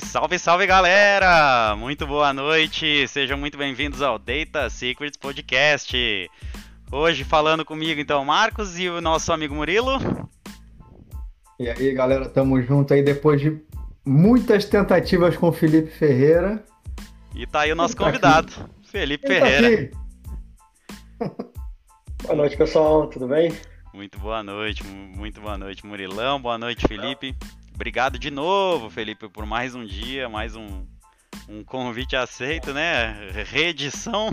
salve, salve galera! Muito boa noite, sejam muito bem-vindos ao Data Secrets Podcast. Hoje falando comigo então Marcos e o nosso amigo Murilo. E aí galera, tamo junto aí depois de muitas tentativas com o Felipe Ferreira. E tá aí o nosso tá convidado, aqui. Felipe Quem tá Ferreira. Tá boa noite pessoal, tudo bem? Muito boa noite, muito boa noite Murilão, boa noite Felipe. Obrigado de novo, Felipe, por mais um dia, mais um, um convite aceito, né? Reedição.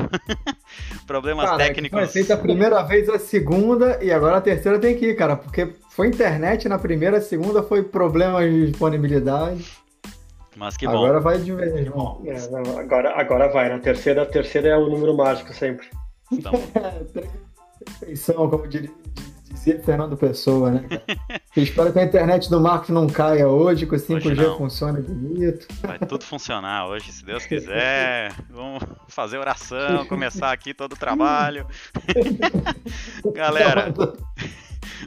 Problemas cara, técnicos. Foi aceito a primeira vez, a segunda e agora a terceira tem que ir, cara, porque foi internet na primeira, a segunda foi problemas de disponibilidade. Mas que bom. Agora vai de vez, irmão. É, agora, agora vai. Na terceira, a terceira é o número mágico sempre. Então. Perfeição, como diria dizia Fernando Pessoa, né? espero que a internet do Marcos não caia hoje, que o 5G funcione bonito. Vai tudo funcionar hoje, se Deus quiser. Vamos fazer oração, começar aqui todo o trabalho. galera,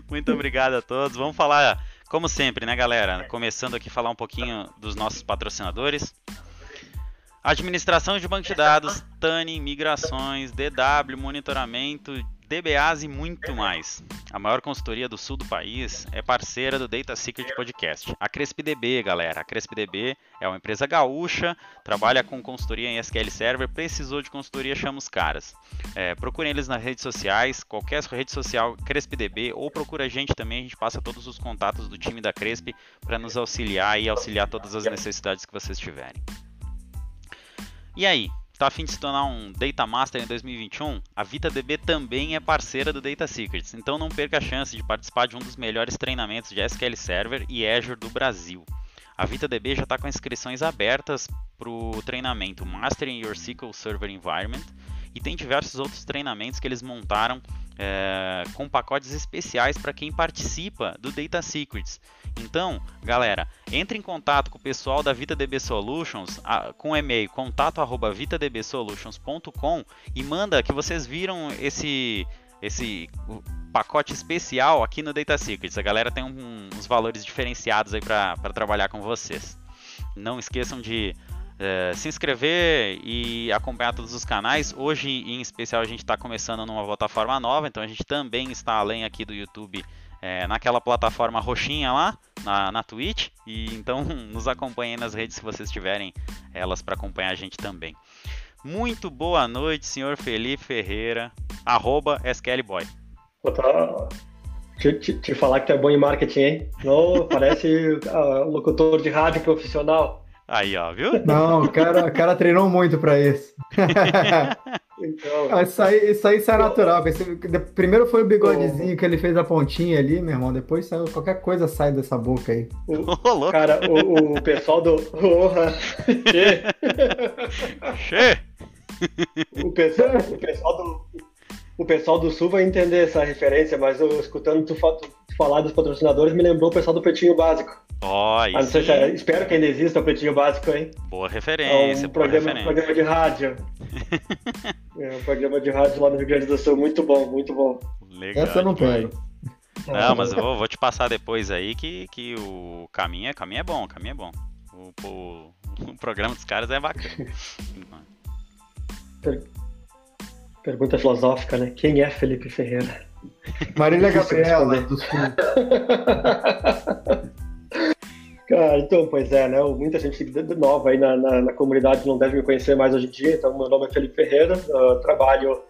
muito obrigado a todos. Vamos falar, como sempre, né, galera? Começando aqui falar um pouquinho dos nossos patrocinadores. Administração de banco de dados, TANI, migrações, DW, monitoramento DBAs e muito mais. A maior consultoria do sul do país é parceira do Data Secret Podcast. A CrespDB, galera. A CrespDB é uma empresa gaúcha, trabalha com consultoria em SQL Server, precisou de consultoria, chama os caras. É, procurem eles nas redes sociais, qualquer rede social CrespDB, ou procura a gente também, a gente passa todos os contatos do time da Cresp para nos auxiliar e auxiliar todas as necessidades que vocês tiverem. E aí, a fim de se tornar um Data Master em 2021, a VitaDB também é parceira do Data Secrets, então não perca a chance de participar de um dos melhores treinamentos de SQL Server e Azure do Brasil. A VitaDB já está com inscrições abertas para o treinamento Mastering Your SQL Server Environment e tem diversos outros treinamentos que eles montaram é, com pacotes especiais para quem participa do Data Secrets. Então, galera, entre em contato com o pessoal da VitaDB Solutions a, com e-mail contato@vitadbsolutions.com e manda que vocês viram esse esse pacote especial aqui no Data Secrets. A galera tem um, uns valores diferenciados aí para trabalhar com vocês. Não esqueçam de é, se inscrever e acompanhar todos os canais. Hoje, em especial, a gente está começando numa plataforma nova, então a gente também está além aqui do YouTube, é, naquela plataforma roxinha lá, na, na Twitch. E então nos acompanhem nas redes se vocês tiverem elas para acompanhar a gente também. Muito boa noite, senhor Felipe Ferreira, arroba SQLBoy. Tá... Te, te, te, falar que tu é bom em marketing, hein? Não, parece uh, locutor de rádio profissional. Aí, ó, viu? Não, o cara, o cara treinou muito pra isso. então... Ah, isso, aí, isso aí sai natural. Esse, primeiro foi o bigodezinho oh. que ele fez a pontinha ali, meu irmão. Depois saiu, qualquer coisa sai dessa boca aí. O, cara, o, o pessoal do. Porra! che! o, pessoal, o pessoal do. O pessoal do Sul vai entender essa referência, mas eu escutando tu, tu falar dos patrocinadores me lembrou o pessoal do Pretinho Básico. Ó, oh, espero que ainda exista o Pretinho Básico, hein? Boa referência, é um programa, referência. programa de rádio. é um programa de rádio lá no Rio Grande do Sul, muito bom, muito bom. Legal. Essa eu não pego. Não, mas eu vou, vou, te passar depois aí que, que o caminho é, caminho é bom, o caminho é bom. O, o, o programa dos caras é bacana. Per pergunta filosófica, né? Quem é Felipe Ferreira? Marília Gabriela, do Sul. Cara, então, pois é, né? Muita gente nova aí na, na, na, comunidade não deve me conhecer mais hoje em dia. Então, meu nome é Felipe Ferreira, uh, trabalho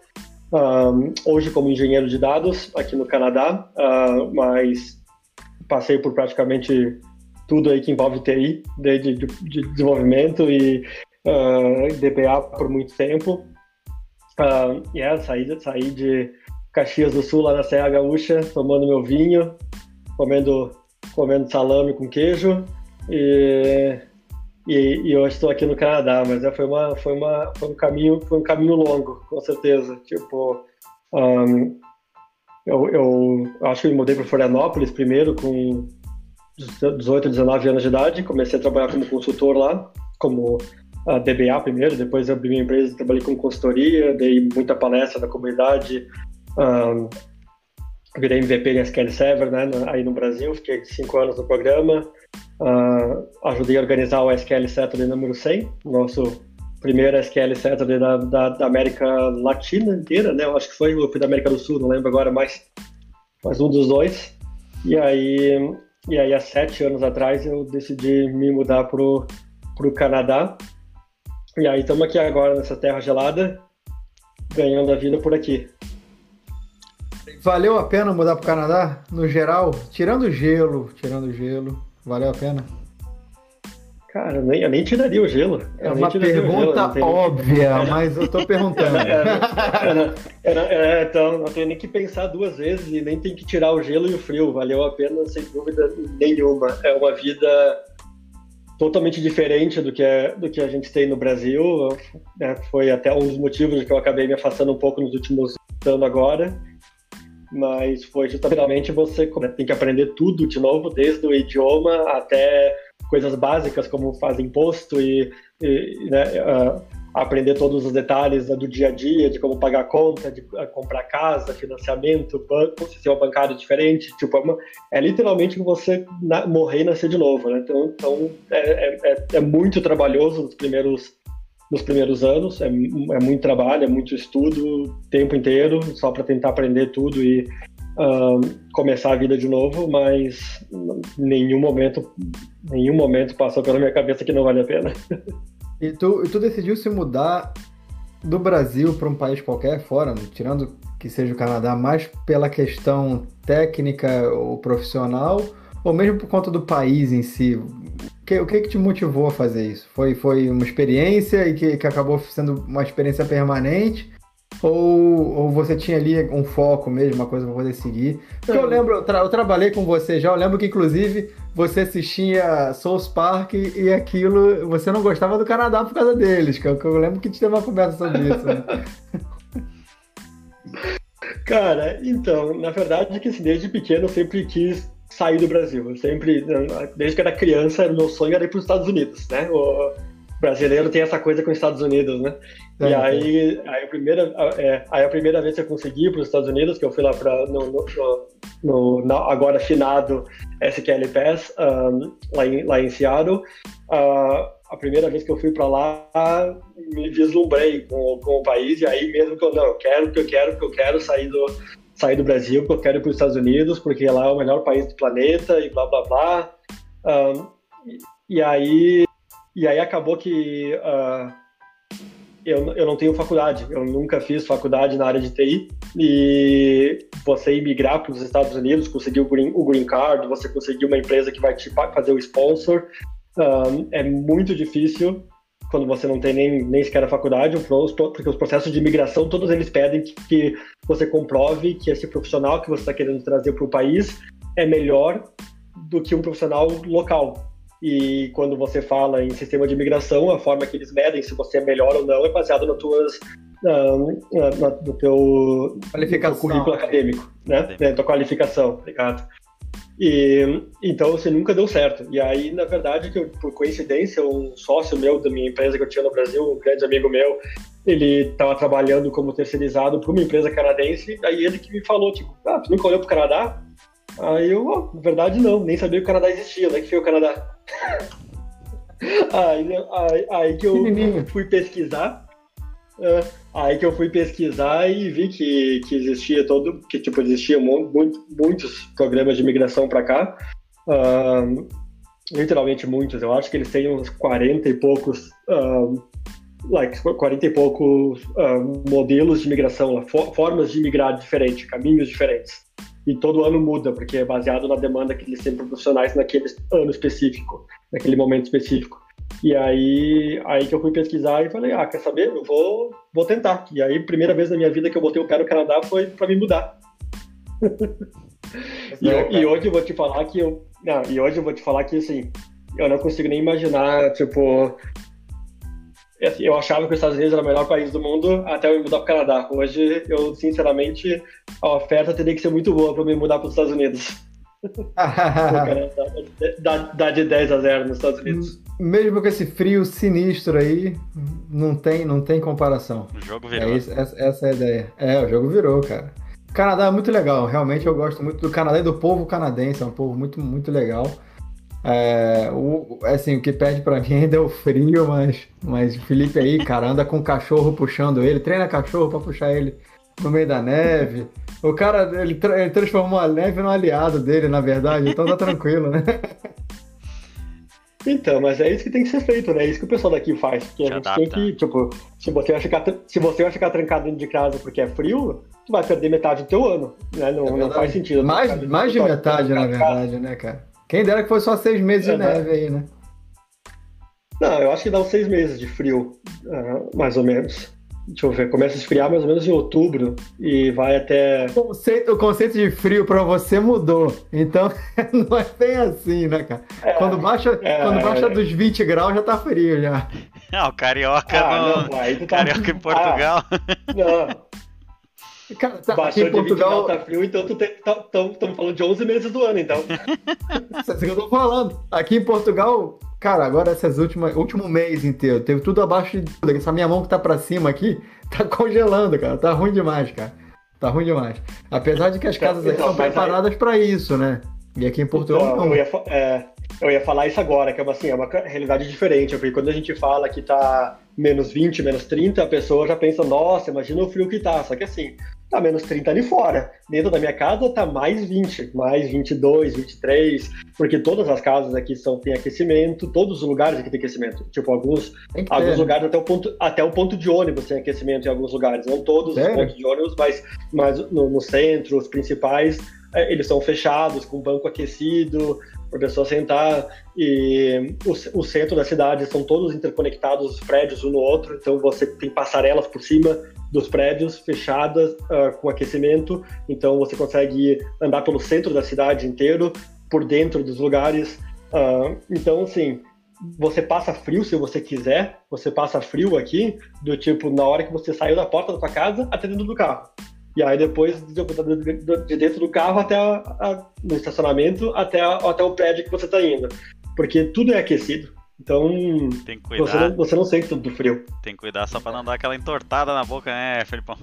um, hoje como engenheiro de dados aqui no Canadá, uh, mas passei por praticamente tudo aí que envolve TI, desde de, de desenvolvimento e uh, DBA por muito tempo. Uh, yeah, saí, saí de Caxias do Sul, lá na Serra Gaúcha, tomando meu vinho, comendo comendo salame com queijo e, e, e hoje estou aqui no Canadá, mas é, foi, uma, foi, uma, foi, um caminho, foi um caminho longo, com certeza. Tipo, um, eu, eu acho que eu me mudei para Florianópolis primeiro com 18, 19 anos de idade, comecei a trabalhar como consultor lá, como a DBA primeiro, depois abri minha empresa, trabalhei com consultoria, dei muita palestra na comunidade, um, virei MVP em SQL Server, né, aí no Brasil, fiquei cinco anos no programa, Uh, ajudei a organizar o SQL Saturday número 100, nosso primeiro SQL Saturday da, da, da, América Latina inteira, né? Eu acho que foi, foi da América do Sul, não lembro agora mais, mas um dos dois. E aí, e aí há sete anos atrás eu decidi me mudar pro, pro Canadá. E aí estamos aqui agora nessa terra gelada, ganhando a vida por aqui. Valeu a pena mudar pro Canadá? No geral, tirando o gelo, tirando o gelo, valeu a pena? Cara, nem, eu nem tiraria o gelo. É uma pergunta gelo, óbvia, mas eu tô perguntando. É, então, não tenho nem que pensar duas vezes e nem tem que tirar o gelo e o frio. Valeu a pena, sem dúvida nenhuma. É uma vida totalmente diferente do que, é, do que a gente tem no Brasil. É, foi até um dos motivos que eu acabei me afastando um pouco nos últimos anos agora. Mas foi justamente você tem que aprender tudo de novo, desde o idioma até coisas básicas como fazer imposto e, e né, uh, aprender todos os detalhes do dia a dia, de como pagar conta, de uh, comprar casa, financiamento, banco, sistema bancário diferente. Tipo, é, uma, é literalmente você na, morrer e nascer de novo. Né? Então, então é, é, é, muito trabalhoso nos primeiros nos primeiros anos, é, é muito trabalho, é muito estudo, o tempo inteiro, só para tentar aprender tudo e uh, começar a vida de novo, mas nenhum momento, nenhum momento passou pela minha cabeça que não vale a pena. E tu, tu decidiu se mudar do Brasil para um país qualquer fora, tirando que seja o Canadá, mais pela questão técnica ou profissional, ou mesmo por conta do país em si? O que, o que, que te motivou a fazer isso? Foi, foi uma experiência e que, que acabou sendo uma experiência permanente? Ou, ou você tinha ali um foco mesmo, uma coisa para poder seguir? Porque eu lembro, eu, tra eu, trabalhei com você já, eu lembro que inclusive você assistia Souls Park e aquilo, você não gostava do Canadá por causa deles, que eu, que eu lembro que gente teve uma conversa sobre isso, né? Cara, então, na verdade que assim, desde pequeno eu sempre quis sair do Brasil. Eu sempre, desde que era criança, meu sonho era ir para os Estados Unidos, né? O brasileiro tem essa coisa com os Estados Unidos, né? É, e aí, aí, a primeira, é, aí a primeira vez que eu consegui para os Estados Unidos, que eu fui lá para no, no, no, no, agora finado SQL Pass, um, lá, em, lá em Seattle, uh, a primeira vez que eu fui para lá, me vislumbrei com, com o país, e aí mesmo que eu não, eu quero, que eu quero, que eu quero sair do, sair do Brasil, porque eu quero ir para os Estados Unidos, porque lá é o melhor país do planeta, e blá blá blá. Um, e, e aí e aí acabou que uh, eu, eu não tenho faculdade, eu nunca fiz faculdade na área de TI. E você imigrar para os Estados Unidos, conseguir o green, o green card, você conseguir uma empresa que vai te fazer o sponsor, um, é muito difícil quando você não tem nem, nem sequer a faculdade, porque os processos de imigração, todos eles pedem que, que você comprove que esse profissional que você está querendo trazer para o país é melhor do que um profissional local. E quando você fala em sistema de imigração, a forma que eles medem se você é melhor ou não é baseado nas tuas na, na, no teu, qualificação. currículo acadêmico, né? Na tua qualificação, obrigado. E então você nunca deu certo. E aí, na verdade, que eu, por coincidência, um sócio meu da minha empresa que eu tinha no Brasil, um grande amigo meu, ele estava trabalhando como terceirizado para uma empresa canadense. Aí ele que me falou, tipo, ah, tu nunca olhou para o Canadá? Aí eu, na verdade, não, nem sabia que o Canadá existia, né? Que foi o Canadá. aí, aí, aí, que eu fui pesquisar. Aí que eu fui pesquisar e vi que, que existia todo, que tipo, existia muito, muitos programas de imigração para cá. Uh, literalmente muitos. Eu acho que eles têm uns 40 e poucos. Uh, like, 40 e poucos uh, modelos de imigração, formas de imigrar diferentes, caminhos diferentes e todo ano muda, porque é baseado na demanda que eles têm profissionais naquele ano específico, naquele momento específico. E aí, aí que eu fui pesquisar e falei, ah, quer saber? Eu vou, vou tentar. E aí, primeira vez na minha vida que eu botei o pé no Canadá foi para me mudar. e, e, hoje eu vou te falar que eu, não, e hoje eu vou te falar que assim, eu não consigo nem imaginar, tipo, eu achava que os Estados Unidos era o melhor país do mundo até eu me mudar para o Canadá. Hoje, eu, sinceramente, a oferta teria que ser muito boa para me mudar para os Estados Unidos. dá, dá de 10 a 0 nos Estados Unidos. Mesmo com esse frio sinistro aí, não tem, não tem comparação. O jogo virou. É isso, essa, essa, é a ideia. É, o jogo virou, cara. O Canadá é muito legal, realmente eu gosto muito do Canadá e do povo canadense, é um povo muito, muito legal. É, o, assim, o que pede pra mim ainda é o frio, mas, mas o Felipe aí, cara, anda com o cachorro puxando ele, treina cachorro pra puxar ele no meio da neve. O cara, ele, tra ele transformou a neve no aliado dele, na verdade, então tá tranquilo, né? Então, mas é isso que tem que ser feito, né? É isso que o pessoal daqui faz. Porque a gente tem que, tipo, se você, vai ficar, se você vai ficar trancado dentro de casa porque é frio, tu vai perder metade do teu ano. Né? Não, é não faz sentido. Mais, mais de metade, na verdade, né, cara? Quem dera que fosse só seis meses é, de neve aí, né? Não, eu acho que dá uns seis meses de frio, uh, mais ou menos. Deixa eu ver, começa a esfriar mais ou menos em outubro e vai até. O conceito, o conceito de frio para você mudou. Então não é bem assim, né, cara? É, quando baixa, é, quando baixa dos 20 graus já tá frio já. Não, carioca ah, não, tu tá... Carioca em Portugal. Ah, não. Cara, tá, Baixou aqui em Portugal tá frio, então estamos tá, falando de 11 meses do ano, então. Isso é o que eu tô falando. Aqui em Portugal, cara, agora essas últimas, último mês inteiro, teve tudo abaixo de tudo. Essa minha mão que tá pra cima aqui, tá congelando, cara. Tá ruim demais, cara. Tá ruim demais. Apesar de que as casas então, aqui são preparadas aí... para isso, né? E aqui em Portugal então, não. Eu ia, é, eu ia falar isso agora, que é uma, assim, é uma realidade diferente, porque quando a gente fala que tá menos 20, menos 30, a pessoa já pensa, nossa, imagina o frio que tá. Só que assim, tá menos 30 ali fora. Dentro da minha casa tá mais 20, mais 22, 23, porque todas as casas aqui são têm aquecimento, todos os lugares aqui têm aquecimento. Tipo, alguns, alguns né? lugares até o, ponto, até o ponto de ônibus tem aquecimento em alguns lugares. Não todos Sério? os pontos de ônibus, mas, mas no, no centro, os principais, é, eles são fechados, com banco aquecido, para a pessoa sentar. E o, o, centro da cidade são todos interconectados, os prédios um no outro, então você tem passarelas por cima dos prédios fechadas uh, com aquecimento, então você consegue andar pelo centro da cidade inteiro, por dentro dos lugares. Uh, então, assim, você passa frio se você quiser, você passa frio aqui, do tipo, na hora que você saiu da porta da sua casa até dentro do carro. E aí depois de dentro do carro até a, a, no estacionamento até, a, até o prédio que você está indo. Porque tudo é aquecido. Então, tem que cuidar. Você, não, você não sente tudo do frio. Tem que cuidar só pra não dar aquela entortada na boca, né, Felipão?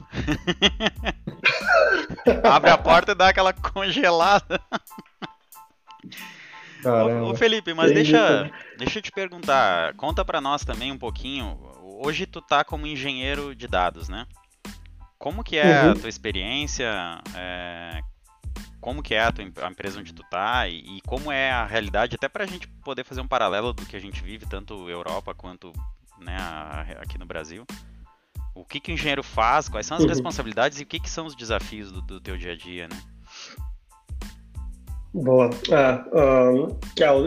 Abre a porta e dá aquela congelada. Caramba. Ô, Felipe, mas deixa, deixa eu te perguntar, conta pra nós também um pouquinho. Hoje tu tá como engenheiro de dados, né? Como que é uhum. a tua experiência? É, como que é a, tua, a empresa onde tu tá e, e, como é a realidade, até para a gente poder fazer um paralelo do que a gente vive, tanto Europa quanto né, aqui no Brasil. O que, que o engenheiro faz, quais são as uhum. responsabilidades e o que, que são os desafios do, do teu dia a dia, né? Boa. É, um,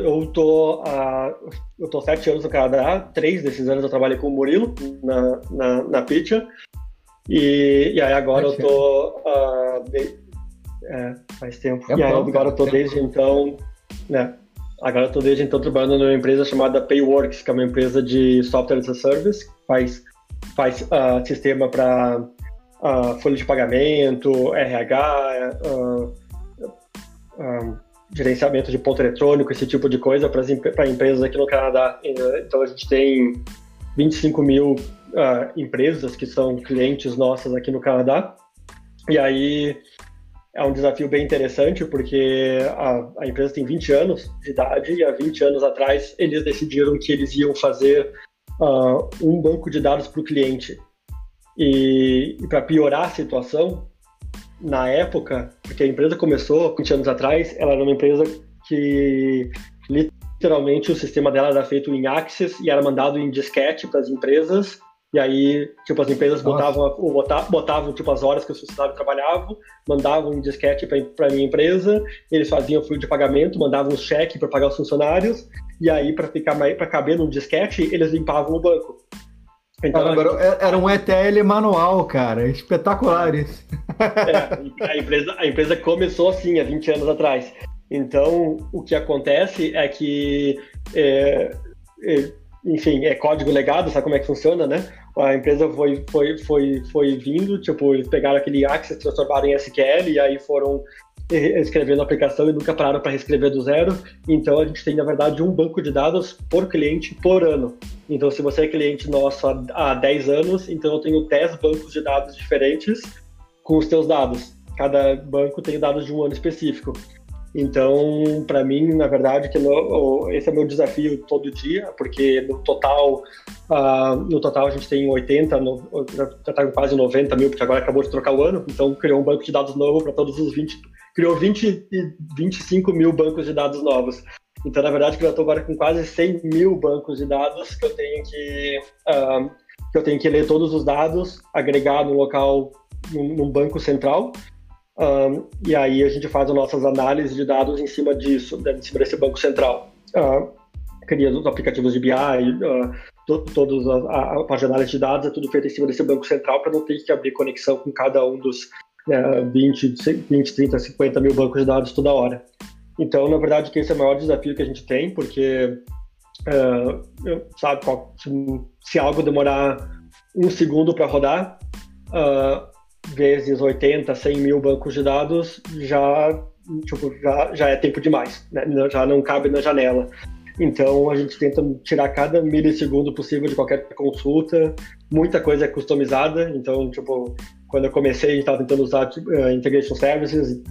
eu tô há eu tô sete anos no Canadá, três desses anos eu trabalhei com o Murilo na, na, na Pitcha, e, e aí agora eu tô uh, é, faz tempo. É e aí, agora eu tô desde então, né? Agora eu tô desde então trabalhando numa empresa chamada Payworks, que é uma empresa de software as a service, faz, faz uh, sistema para uh, ah, folha de pagamento, RH, gerenciamento de ponto eletrônico, esse tipo de coisa para empresas aqui no Canadá. Então a gente tem 25 mil empresas que são clientes nossas aqui no Canadá. E aí é um desafio bem interessante, porque a, a, empresa tem 20 anos de idade e há 20 anos atrás eles decidiram que eles iam fazer uh, um banco de dados para o cliente. E, e para piorar a situação, na época, porque a empresa começou 20 anos atrás, ela era uma empresa que literalmente o sistema dela era feito em Access e era mandado em disquete para as empresas e aí, tipo, as empresas botavam, botavam, botavam, tipo, as horas que os funcionários trabalhavam, mandavam um disquete para a minha empresa, eles faziam fluxo de pagamento, mandavam um cheque para pagar os funcionários, e aí, para ficar para caber num disquete, eles limpavam o banco. Então, Caramba, gente... era um ETL manual, cara. Espetacular isso. É, a, empresa, a empresa começou assim, há 20 anos atrás. Então, o que acontece é que é, é, enfim, é código legado, sabe como é que funciona, né? A empresa foi, foi, foi, foi vindo, tipo, eles pegaram aquele Access, transformaram em SQL e aí foram escrevendo a aplicação e nunca pararam para reescrever do zero. Então a gente tem, na verdade, um banco de dados por cliente por ano. Então, se você é cliente nosso há, há 10 anos, então eu tenho 10 bancos de dados diferentes com os teus dados. Cada banco tem dados de um ano específico. Então, para mim, na verdade, que esse é meu desafio todo dia, porque no total, uh, no total a gente tem 80, no, já está quase 90 mil, porque agora acabou de trocar o ano, então criou um banco de dados novo para todos os 20, criou 20 e 25 mil bancos de dados novos. Então, na verdade, eu estou agora com quase 100 mil bancos de dados que eu tenho que, uh, que eu tenho que ler todos os dados, agregar no local, num, num banco central, um, e aí a gente faz as nossas análises de dados em cima disso, né, em cima desse banco central. Uh, cria os aplicativos de BI, uh, to, todos a, a, a parte de análise de dados é tudo feito em cima desse banco central para não ter que abrir conexão com cada um dos né, 20, 20, 30, 50 mil bancos de dados toda hora. Então, na verdade, que esse é o maior desafio que a gente tem, porque uh, sabe, se, se, algo demorar um segundo para rodar, uh, vezes 80, 100 mil bancos de dados, já, tipo, já, já é tempo demais, né? já não cabe na janela. Então a gente tenta tirar cada milissegundo possível de qualquer consulta. Muita coisa é customizada, então tipo quando eu comecei, a gente estava tentando usar uh, Integration Services,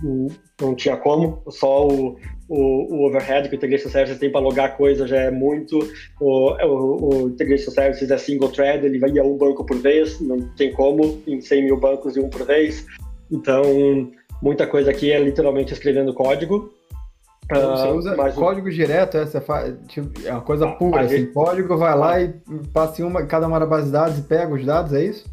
não tinha como, só o, o, o overhead que o Integration Services tem para logar coisa já é muito. O, o, o, Integration Services é single thread, ele vai a um banco por vez, não tem como, em 100 mil bancos e um por vez. Então, muita coisa aqui é literalmente escrevendo código. Então, você usa código direto, é, faz, tipo, é uma coisa pura, assim, gente... código vai lá e passa em uma, cada uma das bases de dados e pega os dados, é isso?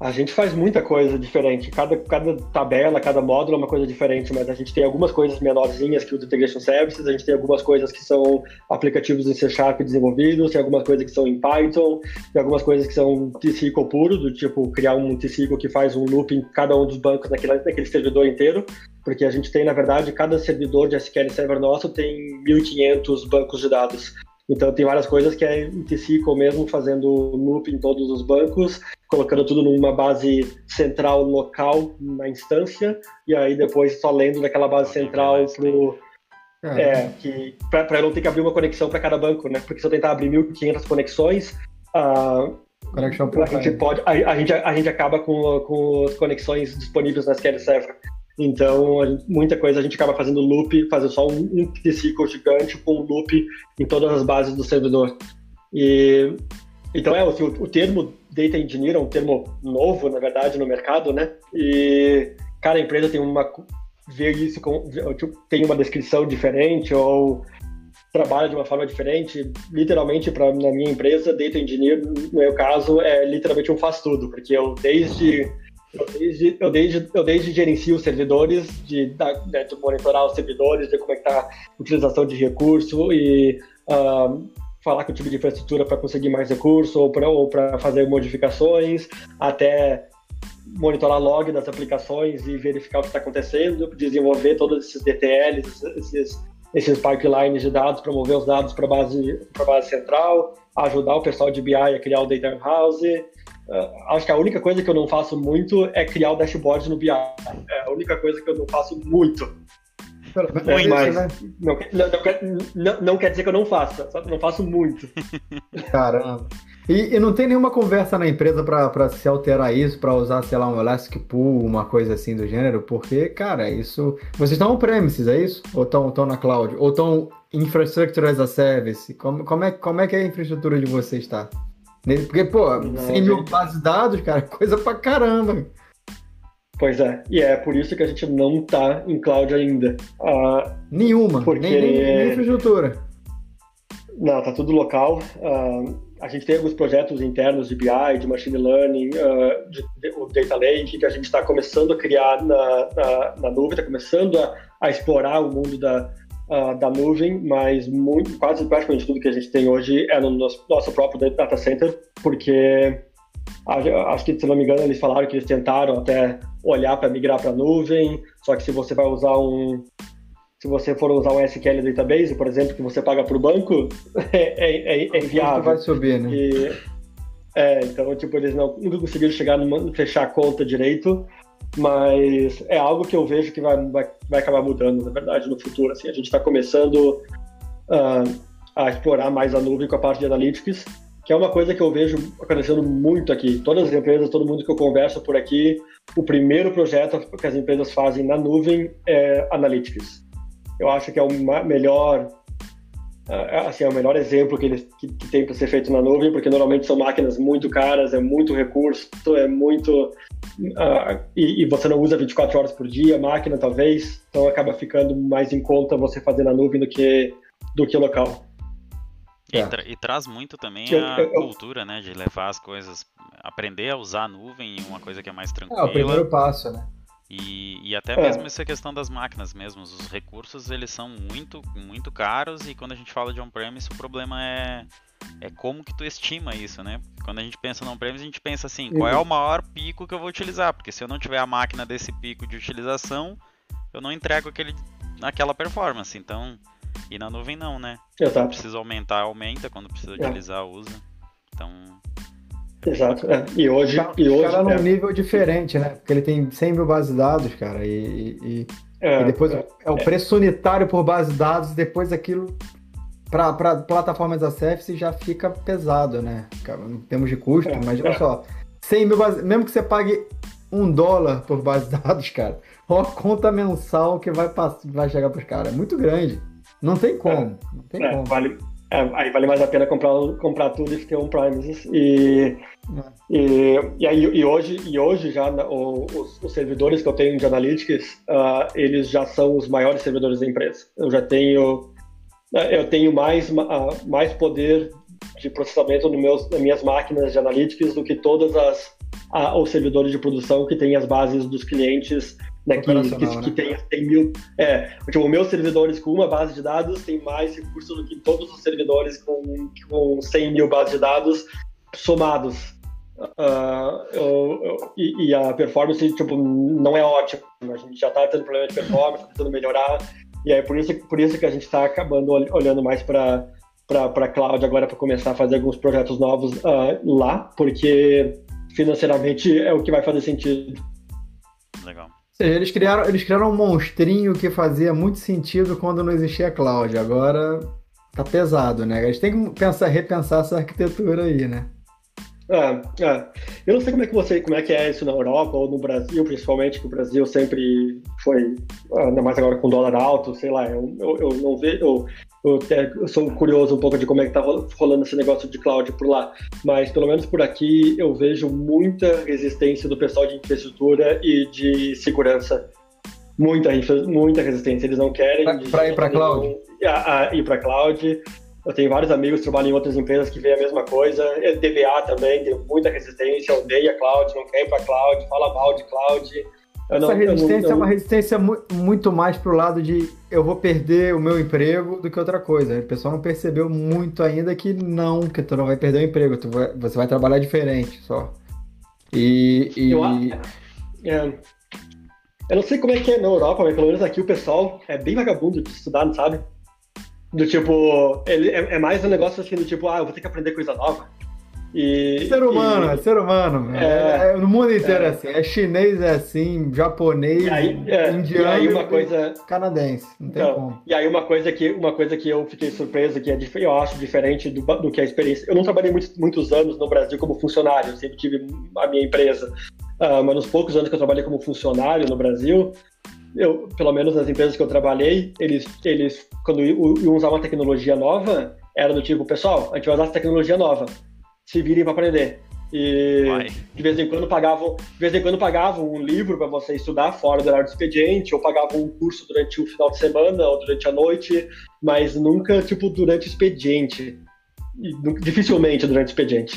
A gente faz muita coisa diferente. Cada, cada tabela, cada módulo é uma coisa diferente, mas a gente tem algumas coisas menorzinhas que o Integration Services, a gente tem algumas coisas que são aplicativos em C Sharp desenvolvidos, tem algumas coisas que são em Python, tem algumas coisas que são T-SQL puro, do tipo criar um T-SQL que faz um loop em cada um dos bancos naquele, naquele servidor inteiro, porque a gente tem, na verdade, cada servidor de SQL Server nosso tem 1.500 bancos de dados. Então tem várias coisas que é em T-SQL mesmo, fazendo loop em todos os bancos, colocando tudo numa base central local na instância, e aí depois só lendo daquela base central pro. É, é que para não ter que abrir uma conexão para cada banco, né? Porque se eu tentar abrir 1.500 conexões, uh, Conexão a gente pode, a, a, gente, a gente acaba com, com as conexões disponíveis na SQL Server. Então, gente, muita coisa a gente acaba fazendo loop, fazer só um, um T-SQL gigante com um loop em todas as bases do servidor. E então é o, o termo data engineer é um termo novo, na verdade, no mercado, né? E cada empresa tem uma ver isso com tipo, tem uma descrição diferente ou trabalha de uma forma diferente. Literalmente, para na minha empresa, data engineer, no meu caso, é literalmente um faz tudo, porque eu desde eu desde, eu desde, eu desde gerencio os servidores, de, né, de monitorar os servidores, de como é que está a utilização de recurso e uh, falar com o tipo de infraestrutura para conseguir mais recurso ou para fazer modificações, até monitorar log das aplicações e verificar o que está acontecendo, desenvolver todos esses DTLs, esses, esses pipelines de dados, promover os dados para a base, base central, ajudar o pessoal de BI a criar o Data House, Uh, acho que a única coisa que eu não faço muito é criar o dashboard no BI. É a única coisa que eu não faço muito. É, mas né? não, não, quer, não, não, quer dizer que eu não faça, só que não faço muito. Caramba. E, e não tem nenhuma conversa na empresa para se alterar isso, para usar, sei lá, um Elastic Pool, uma coisa assim do gênero? Porque, cara, isso. Vocês estão on-premises, é isso? Ou estão na cloud? Ou estão infrastructure as a service? Como, como, é, como é que é a infraestrutura de vocês está? Porque, pô, não, 100 mil bases de dados, cara, coisa pra caramba. Pois é, e é por isso que a gente não tá em cloud ainda. Uh, Nenhuma, porque... nem, nem, nem infraestrutura. Não, tá tudo local. Uh, a gente tem alguns projetos internos de BI, de Machine Learning, uh, de, de, o Data Lake, que a gente está começando a criar na, na, na nuvem, está começando a, a, explorar o mundo da, da nuvem, mas muito, quase praticamente tudo que a gente tem hoje é no nosso, nosso próprio data center, porque acho que, se não me engano, eles falaram que eles tentaram até olhar para migrar para a nuvem, só que se você vai usar um. Se você for usar um SQL database, por exemplo, que você paga para o banco, é, é, é, é inviável. vai subir, né? E, é, então, tipo, eles não, nunca conseguiram chegar numa, fechar a conta direito mas é algo que eu vejo que vai, vai, vai acabar mudando, na verdade, no futuro. Assim, a gente está começando uh, a explorar mais a nuvem com a parte de analytics, que é uma coisa que eu vejo acontecendo muito aqui. Todas as empresas, todo mundo que eu converso por aqui, o primeiro projeto que as empresas fazem na nuvem é analytics. eu acho que é o melhor assim, é o melhor exemplo que, ele, que, que tem para ser feito na nuvem, porque normalmente são máquinas muito caras, é muito recurso, é muito. Uh, e, e, você não usa 24 horas por dia, máquina talvez, então acaba ficando mais em conta você fazer na nuvem do que, do que local. E, é. tra e traz muito também a cultura, né, de levar as coisas, aprender a usar a nuvem, uma coisa que é mais tranquila. É o primeiro passo, né? E, e até é. mesmo essa questão das máquinas mesmo, os recursos eles são muito, muito caros e quando a gente fala de on-premise o problema é, é como que tu estima isso, né? Quando a gente pensa no on-premise a gente pensa assim, qual é o maior pico que eu vou utilizar? Porque se eu não tiver a máquina desse pico de utilização, eu não entrego aquele, aquela performance, então... E na nuvem não, né? Exato. Quando precisa aumentar, aumenta, quando precisa é. utilizar, usa. Então, Exato. É. E hoje. Tá, e hoje cara num é. nível diferente, né? Porque ele tem 100 mil bases de dados, cara, e, e, é, e depois é, é o preço unitário por base de dados, depois aquilo para plataformas da já fica pesado, né? Em termos de custo, é, imagina é. só. 100 mil bases, mesmo que você pague um dólar por base de dados, cara, olha a conta mensal que vai, vai chegar para os caras. É muito grande. Não tem como. Não tem como. Vale, é, aí vale mais a pena comprar, comprar tudo e ter um Primes. E, e, e, aí, e, hoje, e hoje já o, os, os, servidores que eu tenho de Analytics, uh, eles já são os maiores servidores da empresa. Eu já tenho, eu tenho mais, uh, mais poder de processamento no meus, nas minhas máquinas de Analytics do que todas as uh, os servidores de produção que têm as bases dos clientes né, que, que, né? que tem 100 mil. É, tipo, meus servidores com uma base de dados tem mais recursos do que todos os servidores com, com 100 mil bases de dados somados. Uh, eu, eu, e, e, a performance tipo, não é ótima. A gente já está tendo problema de performance, tentando melhorar. E é por isso, por isso que a gente está acabando olhando mais para para cloud agora para começar a fazer alguns projetos novos uh, lá, porque financeiramente é o que vai fazer sentido. Legal seja, eles criaram, eles criaram um monstrinho que fazia muito sentido quando não existia cloud. Agora tá pesado, né? Eles têm que pensar, repensar essa arquitetura aí, né? É, é. Eu não sei como é que você, como é que é isso na Europa ou no Brasil, principalmente, que o Brasil sempre foi, ainda mais agora com dólar alto, sei lá, eu, eu, eu não vejo, eu, eu, até, eu sou curioso um pouco de como é que tá rolando esse negócio de cloud por lá, mas pelo menos por aqui eu vejo muita resistência do pessoal de infraestrutura e de segurança. Muita, muita resistência, eles não querem. Para ir para cloud? A, a, ir para cloud. Eu tenho vários amigos que trabalham em outras empresas que veem a mesma coisa. DBA também tem muita resistência, odeia cloud, não quer ir para cloud, fala mal de cloud. Essa resistência não, é uma resistência muito mais pro lado de eu vou perder o meu emprego do que outra coisa. O pessoal não percebeu muito ainda que não, que tu não vai perder o emprego, tu vai, você vai trabalhar diferente só. E. e... Eu, é, eu não sei como é que é na Europa, mas pelo menos aqui o pessoal é bem vagabundo de estudar, não sabe? Do tipo, ele, é, é mais um negócio assim do tipo, ah, eu vou ter que aprender coisa nova. E, ser humano, e, é ser humano. É, é, no mundo inteiro é, é, assim. É chinês, é assim, japonês, aí, é, indiano, e aí uma coisa, canadense. Não tem então, como. E aí uma coisa que uma coisa que eu fiquei surpreso que é eu acho diferente do, do que a experiência. Eu não trabalhei muitos, muitos anos no Brasil como funcionário. Eu sempre tive a minha empresa. Uh, mas nos poucos anos que eu trabalhei como funcionário no Brasil, eu, pelo menos nas empresas que eu trabalhei, eles, eles quando iam usar uma tecnologia nova, era do tipo, pessoal, a gente vai usar essa tecnologia nova se virem para aprender. E de vez em quando pagavam, de vez em quando pagavam um livro para você estudar fora do horário do expediente, ou pagavam um curso durante o final de semana ou durante a noite, mas nunca tipo durante o expediente. Dificilmente durante o expediente.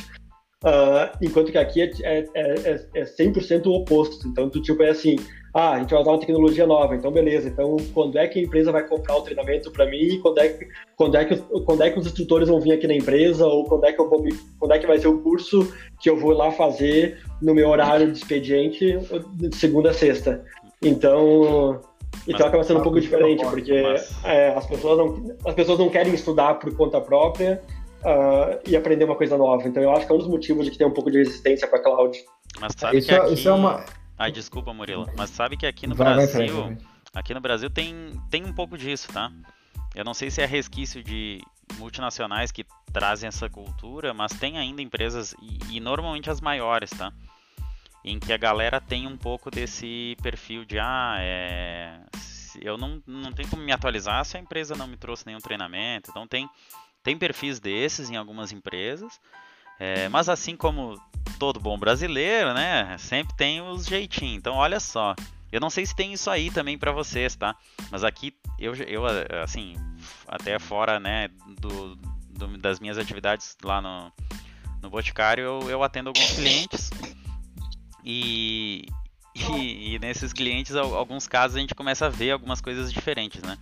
Uh, enquanto que aqui é, é, é, é 100% o oposto. Então, do tipo, é assim, ah, a gente vai usar uma tecnologia nova, então beleza. Então, quando é que a empresa vai comprar o treinamento para mim? Quando é, que, quando, é que, quando é que os instrutores vão vir aqui na empresa? Ou quando é que, eu vou, quando é que vai ser o curso que eu vou lá fazer no meu horário de expediente, de segunda a sexta? Então, então mas, acaba sendo um pouco diferente, porque mas... é, as, pessoas não, as pessoas não querem estudar por conta própria uh, e aprender uma coisa nova. Então, eu acho que é um dos motivos de que tem um pouco de resistência para cloud. Mas sabe isso, que aqui... isso é uma Ai, desculpa, Murilo. Mas sabe que aqui no vai, Brasil. Vai aqui no Brasil tem, tem um pouco disso, tá? Eu não sei se é resquício de multinacionais que trazem essa cultura, mas tem ainda empresas, e, e normalmente as maiores, tá? Em que a galera tem um pouco desse perfil de, ah, é, eu não, não tenho como me atualizar se a empresa não me trouxe nenhum treinamento. Então tem, tem perfis desses em algumas empresas. É, mas assim como todo bom brasileiro, né? Sempre tem os jeitinhos. Então olha só. Eu não sei se tem isso aí também para vocês, tá? Mas aqui eu, eu assim, até fora, né, do, do das minhas atividades lá no, no Boticário, eu, eu atendo alguns clientes e, e, e, nesses clientes, alguns casos a gente começa a ver algumas coisas diferentes, né?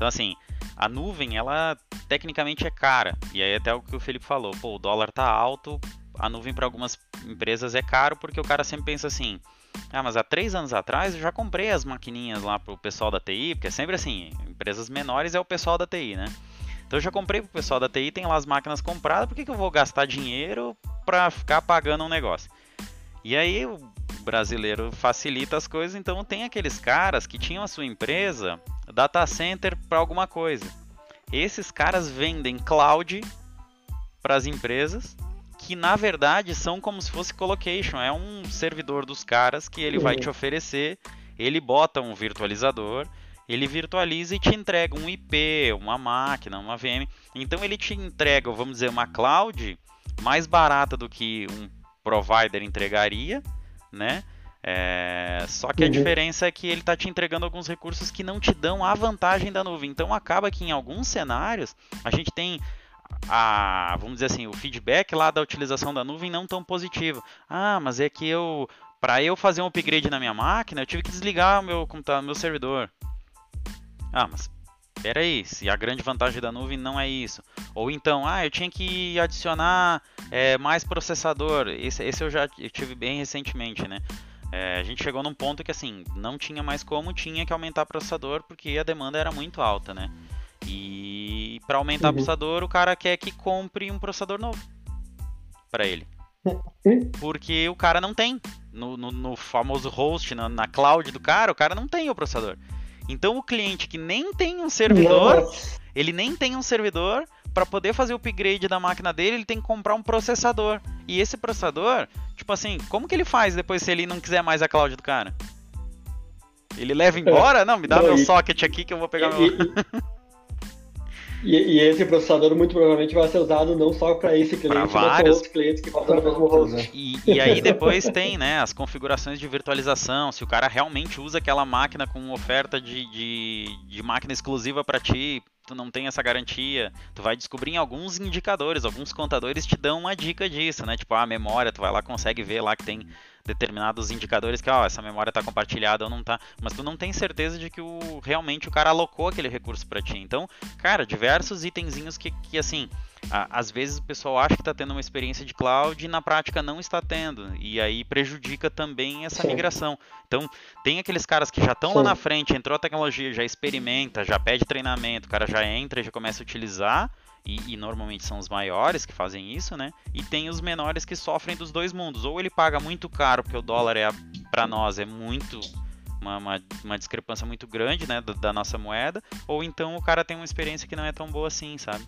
Então, assim, a nuvem, ela tecnicamente é cara. E aí até o que o Felipe falou, pô, o dólar tá alto, a nuvem para algumas empresas é caro porque o cara sempre pensa assim, ah, mas há três anos atrás eu já comprei as maquininhas lá pro pessoal da TI, porque é sempre assim, empresas menores é o pessoal da TI, né? Então eu já comprei pro pessoal da TI, tem lá as máquinas compradas, por que, que eu vou gastar dinheiro para ficar pagando um negócio? E aí brasileiro facilita as coisas, então tem aqueles caras que tinham a sua empresa data center para alguma coisa. Esses caras vendem cloud para as empresas que na verdade são como se fosse colocation, é um servidor dos caras que ele vai te oferecer, ele bota um virtualizador, ele virtualiza e te entrega um IP, uma máquina, uma VM. Então ele te entrega, vamos dizer, uma cloud mais barata do que um provider entregaria, né? É... Só que a diferença é que ele está te entregando alguns recursos que não te dão a vantagem da nuvem. Então acaba que em alguns cenários a gente tem a, vamos dizer assim, o feedback lá da utilização da nuvem não tão positivo. Ah, mas é que eu, para eu fazer um upgrade na minha máquina, eu tive que desligar o meu computador, meu servidor. Ah, mas peraí, se a grande vantagem da nuvem não é isso. Ou então, ah, eu tinha que adicionar é, mais processador. Esse, esse eu já eu tive bem recentemente, né? É, a gente chegou num ponto que assim, não tinha mais como, tinha que aumentar processador porque a demanda era muito alta, né? E para aumentar uhum. o processador, o cara quer que compre um processador novo para ele. Porque o cara não tem. No, no, no famoso host, na, na, cloud do cara, o cara não tem o processador. Então o cliente que nem tem um servidor, Nossa. ele nem tem um servidor, para poder fazer o upgrade da máquina dele, ele tem que comprar um processador. E esse processador, tipo assim, como que ele faz depois se ele não quiser mais a cloud do cara? Ele leva embora? Não, me dá não, meu e, socket aqui que eu vou pegar e, meu. E, e, esse processador muito provavelmente vai ser usado não só para esse cliente, pra mas para outros clientes que passam no mesmo host. E, e, aí depois tem né, as configurações de virtualização, se o cara realmente usa aquela máquina com oferta de, de, de máquina exclusiva para ti, tu não tem essa garantia, tu vai descobrir em alguns indicadores, alguns contadores te dão uma dica disso, né? Tipo, a memória, tu vai lá, consegue ver lá que tem determinados indicadores que, ó, essa memória está compartilhada ou não está, mas tu não tem certeza de que o, realmente o cara alocou aquele recurso para ti. Então, cara, diversos itenzinhos que, que assim, às vezes o pessoal acha que está tendo uma experiência de cloud e na prática não está tendo, e aí prejudica também essa Sim. migração. Então, tem aqueles caras que já estão lá na frente, entrou a tecnologia, já experimenta, já pede treinamento, o cara já entra e já começa a utilizar, e, e, normalmente são os maiores que fazem isso, né? E tem os menores que sofrem dos dois mundos. Ou ele paga muito caro, porque o dólar é para nós é muito uma, uma, uma, discrepância muito grande, né, da, da, nossa moeda, ou então o cara tem uma experiência que não é tão boa assim, sabe?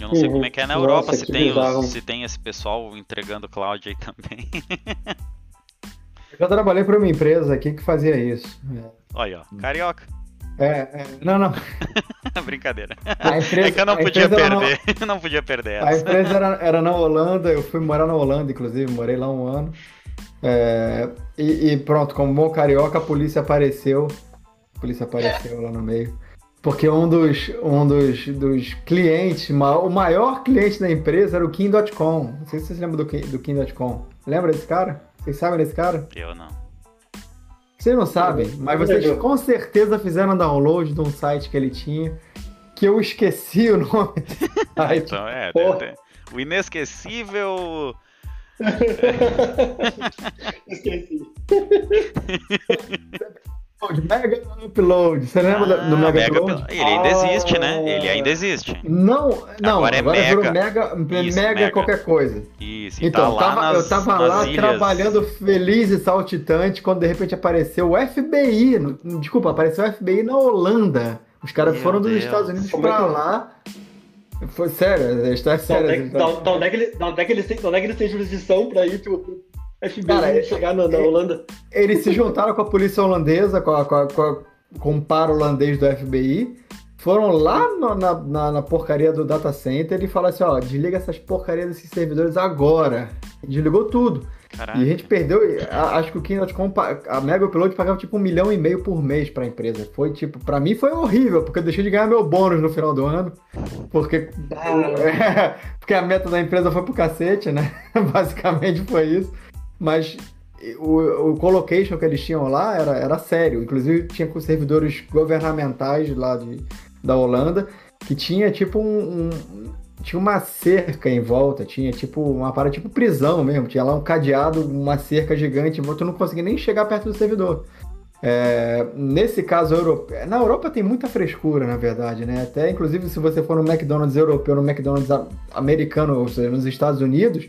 Eu não uhum. sei como é que é na Europa, se tem, os, se tem esse pessoal entregando cloud aí também. Eu já trabalhei para uma empresa aqui que fazia isso. Olha, ó, carioca. É, é, não, não. Brincadeira. Empresa, é que eu não podia perder. No... não podia perder essa. A empresa era, era na Holanda, eu fui morar na Holanda, inclusive, morei lá um ano. É, e, e, pronto, como bom carioca, a polícia apareceu. A polícia apareceu lá no meio. Porque um dos, um dos, dos clientes, o maior cliente da empresa era o Kim.com. Não sei se vocês lembram do, do Kim.com. Lembra desse cara? Vocês sabem desse cara? Eu não. Vocês não sabem, mas vocês com certeza fizeram download de um site que ele tinha, que eu esqueci o nome site. Então, é, ter... o inesquecível. Esqueci. Mega Upload. Você lembra ah, do Mega, Mega Upload? Ele ainda existe, né? Ele ainda existe. Não, não. Agora, é agora Mega. Mega, Isso, mega, mega, qualquer coisa. Isso. Então, tá tava, nas, eu tava lá ilhas. trabalhando feliz e saltitante quando de repente apareceu o FBI. No, desculpa, apareceu o FBI na Holanda. Os caras Meu foram dos Deus. Estados Unidos Como pra é lá. Foi sério, está sério. Da onde é que eles têm jurisdição pra ir pro, FBI Cara, chegar na, na, Holanda. Eles se juntaram com a polícia holandesa, com, a, com, a, com, a, com o par holandês do FBI, foram lá no, na, na, na, porcaria do data center e falaram assim, ó, desliga essas porcarias desses servidores agora. Desligou tudo. Caraca. E a gente perdeu, acho que o Keynote a Mega Upload pagava tipo um milhão e meio por mês pra empresa. Foi tipo, pra mim foi horrível, porque eu deixei de ganhar meu bônus no final do ano. Porque, é, porque a meta da empresa foi pro cacete, né? Basicamente foi isso. Mas o, o colocation que eles tinham lá era, era sério. Inclusive tinha com servidores governamentais lá de, da Holanda, que tinha tipo um, um tinha uma cerca em volta, tinha tipo uma parada tipo prisão mesmo, tinha lá um cadeado, uma cerca gigante, tu não conseguia nem chegar perto do servidor. É, nesse caso europeu, na Europa tem muita frescura, na verdade, né? Até inclusive se você for no McDonald's europeu, no McDonald's americano, ou seja, nos Estados Unidos,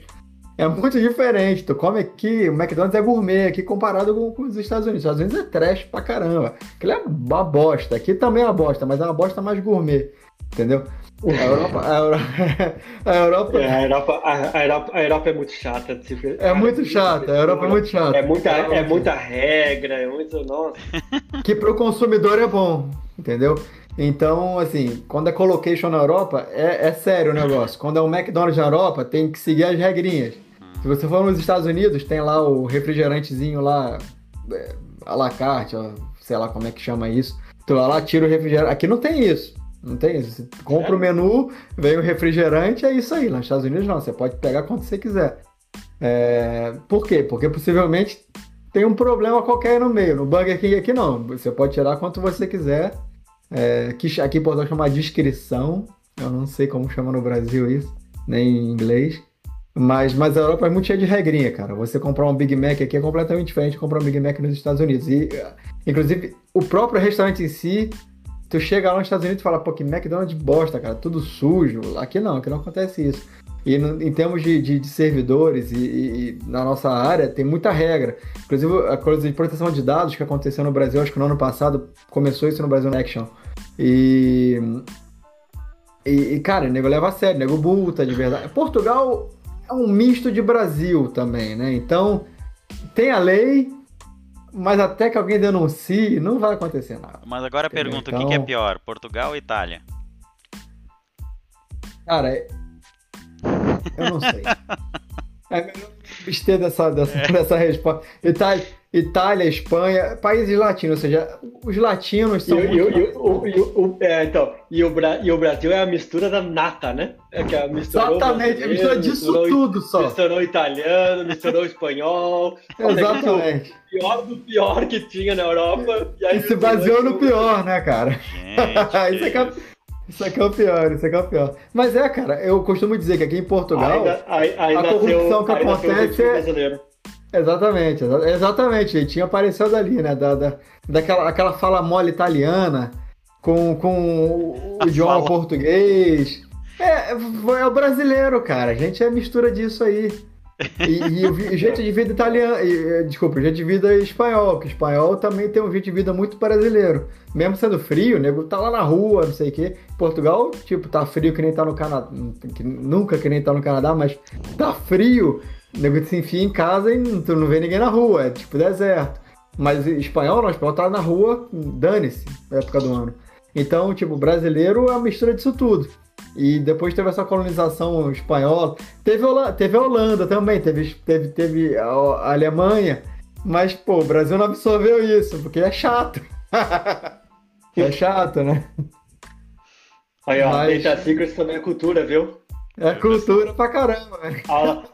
é muito diferente. Tu come aqui, o McDonald's é gourmet aqui comparado com, com os Estados Unidos. Os Estados Unidos é trash pra caramba. Aquilo é uma bosta. Aqui também é uma bosta, mas é uma bosta mais gourmet. Entendeu? A Europa, a Europa, a Europa, é, a Europa, a Europa, a Europa é muito chata. Tipo, é muito chata, a Europa é muito chata. É muita, é muita regra, é muito. Nossa. Que pro consumidor é bom, entendeu? Então, assim, quando é colocation na Europa, é, é sério o negócio. Quando é um McDonald's na Europa, tem que seguir as regrinhas. Se você for nos Estados Unidos, tem lá o refrigerantezinho lá, é, à la carte, ó, sei lá como é que chama isso. Tu vai lá, tira o refrigerante. Aqui não tem isso. Não tem isso. Você compra é. o menu, vem o refrigerante, é isso aí. Nos Estados Unidos não, você pode pegar quanto você quiser. É... Por quê? Porque possivelmente tem um problema qualquer no meio. No Burger King aqui não. Você pode tirar quanto você quiser. É... Que aqui pode chamar descrição. Eu não sei como chama no Brasil isso, nem em inglês. Mas, mas a Europa é muito cheia de regrinha, cara. Você comprar um Big Mac aqui é completamente diferente de comprar um Big Mac nos Estados Unidos. E, inclusive, o próprio restaurante em si Tu chega lá nos Estados Unidos e fala, pô, que McDonald's bosta, cara, tudo sujo. Aqui não, aqui não acontece isso. E no, em termos de, de, de servidores e, e, na nossa área, tem muita regra. Inclusive, a coisa de proteção de dados que aconteceu no Brasil, acho que no ano passado começou isso no Brasil Action. E. E, cara, o nego leva a sério, o nego bulta de verdade. Portugal é um misto de Brasil também, né? Então, tem a lei, mas até que alguém denuncie, não vai acontecer nada. Mas agora a pergunta, então... o que é então- pior, Portugal ou Itália? Cara, eu não sei. É melhor abster dessa, dessa, é. dessa resposta. Itália, Itália, Espanha, países latinos, ou seja, os latinos são. E, muito... e, o, e, o, é, então, e, o, e o Brasil é a mistura da nata, né? É que a Exatamente, é a mistura disso tudo só. Misturou italiano, misturou espanhol. Exatamente. O pior do pior que tinha na Europa. E, aí e se baseou no pior, né, cara? Gente, isso, aqui é, isso aqui é o pior, isso aqui é o pior. Mas é, cara, eu costumo dizer que aqui em Portugal, ainda, ainda a corrupção que acontece é Exatamente, exatamente. Ele tinha aparecido ali, né? Da, da, daquela aquela fala mole italiana com, com o idioma português. É, é o brasileiro, cara. A gente é mistura disso aí. E, e, jeito de vida italiano, e, desculpa, jeito de vida espanhol, que espanhol também tem um jeito de vida muito brasileiro. Mesmo sendo frio, o nego tá lá na rua, não sei o quê. Portugal, tipo, tá frio que nem tá no Canadá. Nunca que nem tá no Canadá, mas tá frio. O nego se enfia em casa e tu não vê ninguém na rua, é tipo deserto. Mas espanhol não, espanhol tá na rua, dane-se, época do ano. Então, tipo, brasileiro é uma mistura disso tudo. E depois teve essa colonização espanhola. Teve, teve a Holanda também, teve, teve, teve a, a Alemanha. Mas, pô, o Brasil não absorveu isso, porque é chato. é chato, né? Aí, ó, Mas... Data Secrets também é cultura, viu? É cultura pra caramba, velho. Aula,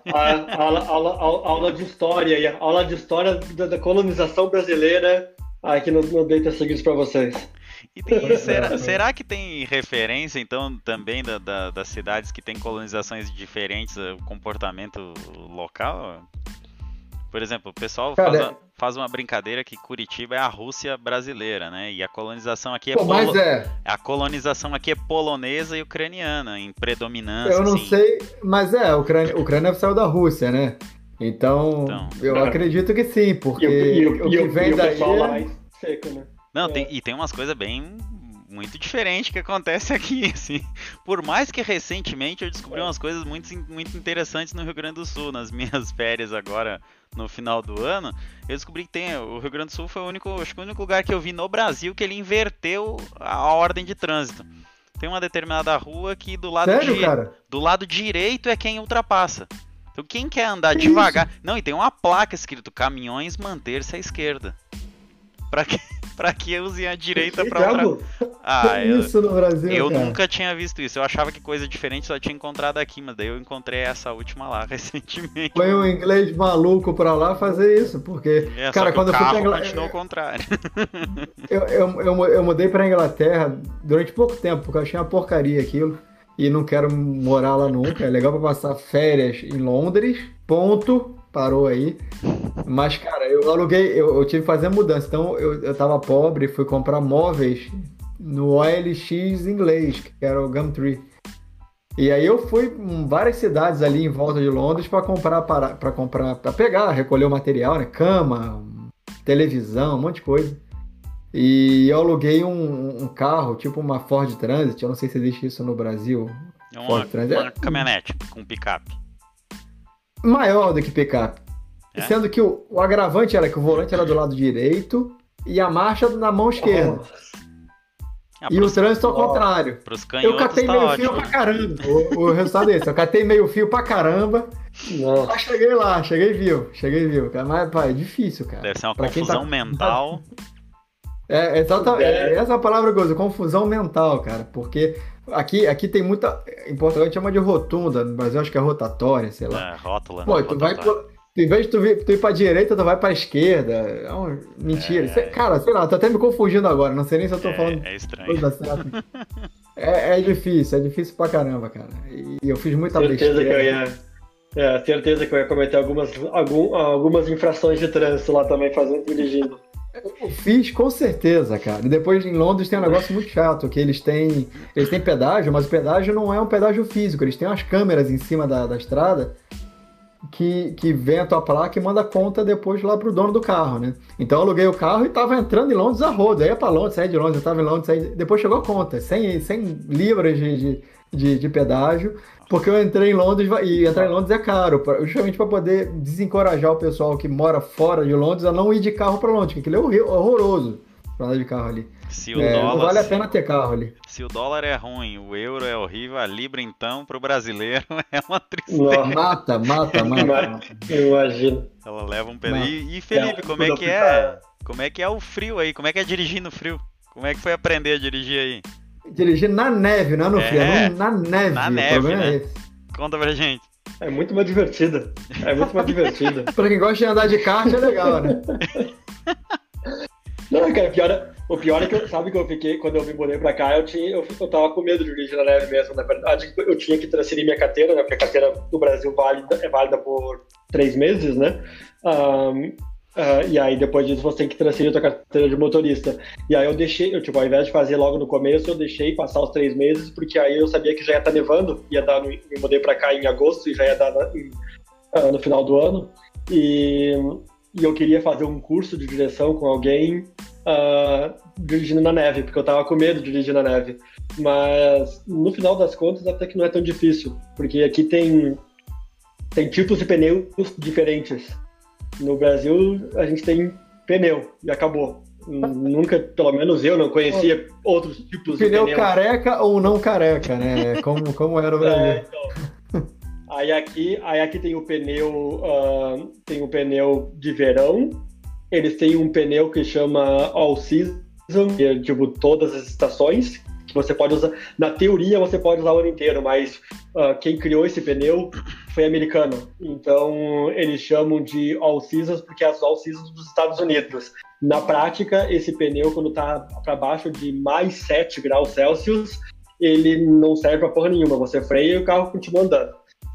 aula, aula, aula, de história, aula de história da, colonização brasileira aqui no, no Data Secrets pra vocês. E tem, será, será, que tem referência, então, também da, da, das cidades que têm colonizações diferentes, o comportamento local? Por exemplo, o pessoal Cara, faz, uma, faz, uma, brincadeira que Curitiba é a Rússia brasileira, né? E a colonização aqui é, Pô, polo... é. a colonização aqui é polonesa e ucraniana em predominância. Eu não assim. sei, mas é, a Ucrânia, a Ucrânia saiu da Rússia, né? Então, então eu é. acredito que sim, porque e, e, o que vem daí é... seco, né? Não, tem, e tem umas coisas bem muito diferente que acontece aqui, assim. Por mais que recentemente eu descobri umas coisas muito, muito interessantes no Rio Grande do Sul, nas minhas férias agora no final do ano, eu descobri que tem. O Rio Grande do Sul foi o único, acho que o único lugar que eu vi no Brasil que ele inverteu a ordem de trânsito. Tem uma determinada rua que do lado, Sério, cara? do lado direito é quem ultrapassa. Então quem quer andar que devagar. Isso? Não, e tem uma placa escrito caminhões manter-se à esquerda. Pra que, pra que usem a direita pra outra. Ah, eu, isso no Brasil. Eu cara. nunca tinha visto isso. Eu achava que coisa diferente só tinha encontrado aqui, mas daí eu encontrei essa última lá recentemente. Foi um inglês maluco pra lá fazer isso, porque. É, cara, quando eu fui pra Inglaterra. Ao contrário. eu, eu, eu, eu mudei pra Inglaterra durante pouco tempo, porque eu achei uma porcaria aquilo e não quero morar lá nunca. É legal para passar férias em Londres, ponto. Parou aí. Mas, cara, eu aluguei, eu, eu tive que fazer mudança. Então, eu, eu tava pobre, fui comprar móveis no OLX inglês, que era o Gumtree. E aí eu fui em várias cidades ali em volta de Londres para comprar para comprar para pegar, recolher o material, né? Cama, televisão, um monte de coisa. E eu aluguei um, um, carro, tipo uma Ford Transit, eu não sei se existe isso no Brasil. É uma, Ford Transit. uma caminhonete com picape. Maior do que picape. É? Sendo que o, o, agravante era que o volante era do lado direito e a marcha na mão esquerda. Ah, e o trânsito ao contrário. eu catei tá meio ótimo. fio pra caramba. O, o resultado é esse. Eu catei meio fio pra caramba. Nossa. Mas cheguei lá, cheguei vivo, cheguei vivo. Mas, pai, é difícil, cara. Deve ser uma pra confusão tá... mental. É, exatamente. É. Essa é a palavra que eu uso, confusão mental, cara. Porque aqui, aqui tem muita. Em Portugal a gente chama de rotunda, no Brasil acho que é rotatória, sei lá. É, rótula. Pô, né? tu vai. Em vez de tu, vir, tu ir pra direita, tu vai pra esquerda. É uma mentira. É, cara, sei lá, tô até me confundindo agora. Não sei nem se eu tô é, falando. É estranho. é, é difícil, é difícil pra caramba, cara. E eu fiz muita certeza besteira. Que eu ia, é, certeza que eu ia cometer algumas, algum, algumas infrações de trânsito lá também, fazendo dirigindo. Eu fiz com certeza, cara. Depois em Londres tem um negócio muito chato, que eles têm. Eles têm pedágio, mas o pedágio não é um pedágio físico, eles têm umas câmeras em cima da, da estrada que, que vem a tua placa e manda conta depois lá pro dono do carro, né? Então eu aluguei o carro e tava entrando em Londres a roda. Aí ia pra Londres, saí de Londres, eu tava em Londres, saí... depois chegou a conta, 100, 100 libras de, de, de, de pedágio. Porque eu entrei em Londres e entrar em Londres é caro, justamente para poder desencorajar o pessoal que mora fora de Londres a não ir de carro para Londres, porque aquilo é horroroso para andar de carro ali. Se o é, dólar, não vale a pena ter carro ali. Se o dólar é ruim, o euro é horrível, a libra então para o brasileiro é uma tristeza. Mata, mata, mata. Imagina. Ela leva um pedaço. E, e, Felipe, como é que é? Como é que é o frio aí? Como é que é dirigir no frio? Como é que foi aprender a dirigir aí? Dirigir na neve, não é no é, frio, é na neve. Na neve, né? É Conta pra gente. É muito mais divertida. É muito mais divertida. pra quem gosta de andar de kart é legal, né? Não, cara, pior, é, o pior é que eu, sabe que eu fiquei, quando eu me mudei pra cá, eu, tinha, eu, eu tava com medo de dirigir na neve mesmo. Na verdade, eu tinha que transferir minha carteira, né? Porque a carteira do Brasil válida, é válida por três meses, né? Um, Uh, e aí depois disso você tem que transferir a sua carteira de motorista. E aí eu deixei, eu tipo, ao invés de fazer logo no começo, eu deixei passar os três meses, porque aí eu sabia que já ia estar tá nevando, ia dar, no, me mudei para cá em agosto e já ia dar na, em, uh, no final do ano. E, e, eu queria fazer um curso de direção com alguém uh, dirigindo na neve, porque eu tava com medo de dirigir na neve. Mas no final das contas até que não é tão difícil, porque aqui tem tem tipos de pneus diferentes. No Brasil, a gente tem pneu e acabou. Nunca, pelo menos eu, não conhecia outros tipos pneu de pneu. careca ou não careca, né? Como, como era o Brasil. É, então. Aí aqui, aí aqui tem o pneu, uh, tem o pneu de verão. Eles têm um pneu que chama All Season, que é tipo todas as estações você pode usar, na teoria você pode usar o ano inteiro, mas uh, quem criou esse pneu foi americano. Então eles chamam de all seasons porque é as all seasons dos Estados Unidos. Na prática, esse pneu quando está para baixo de mais 7 graus Celsius, ele não serve para porra nenhuma. Você freia e o carro continua andando.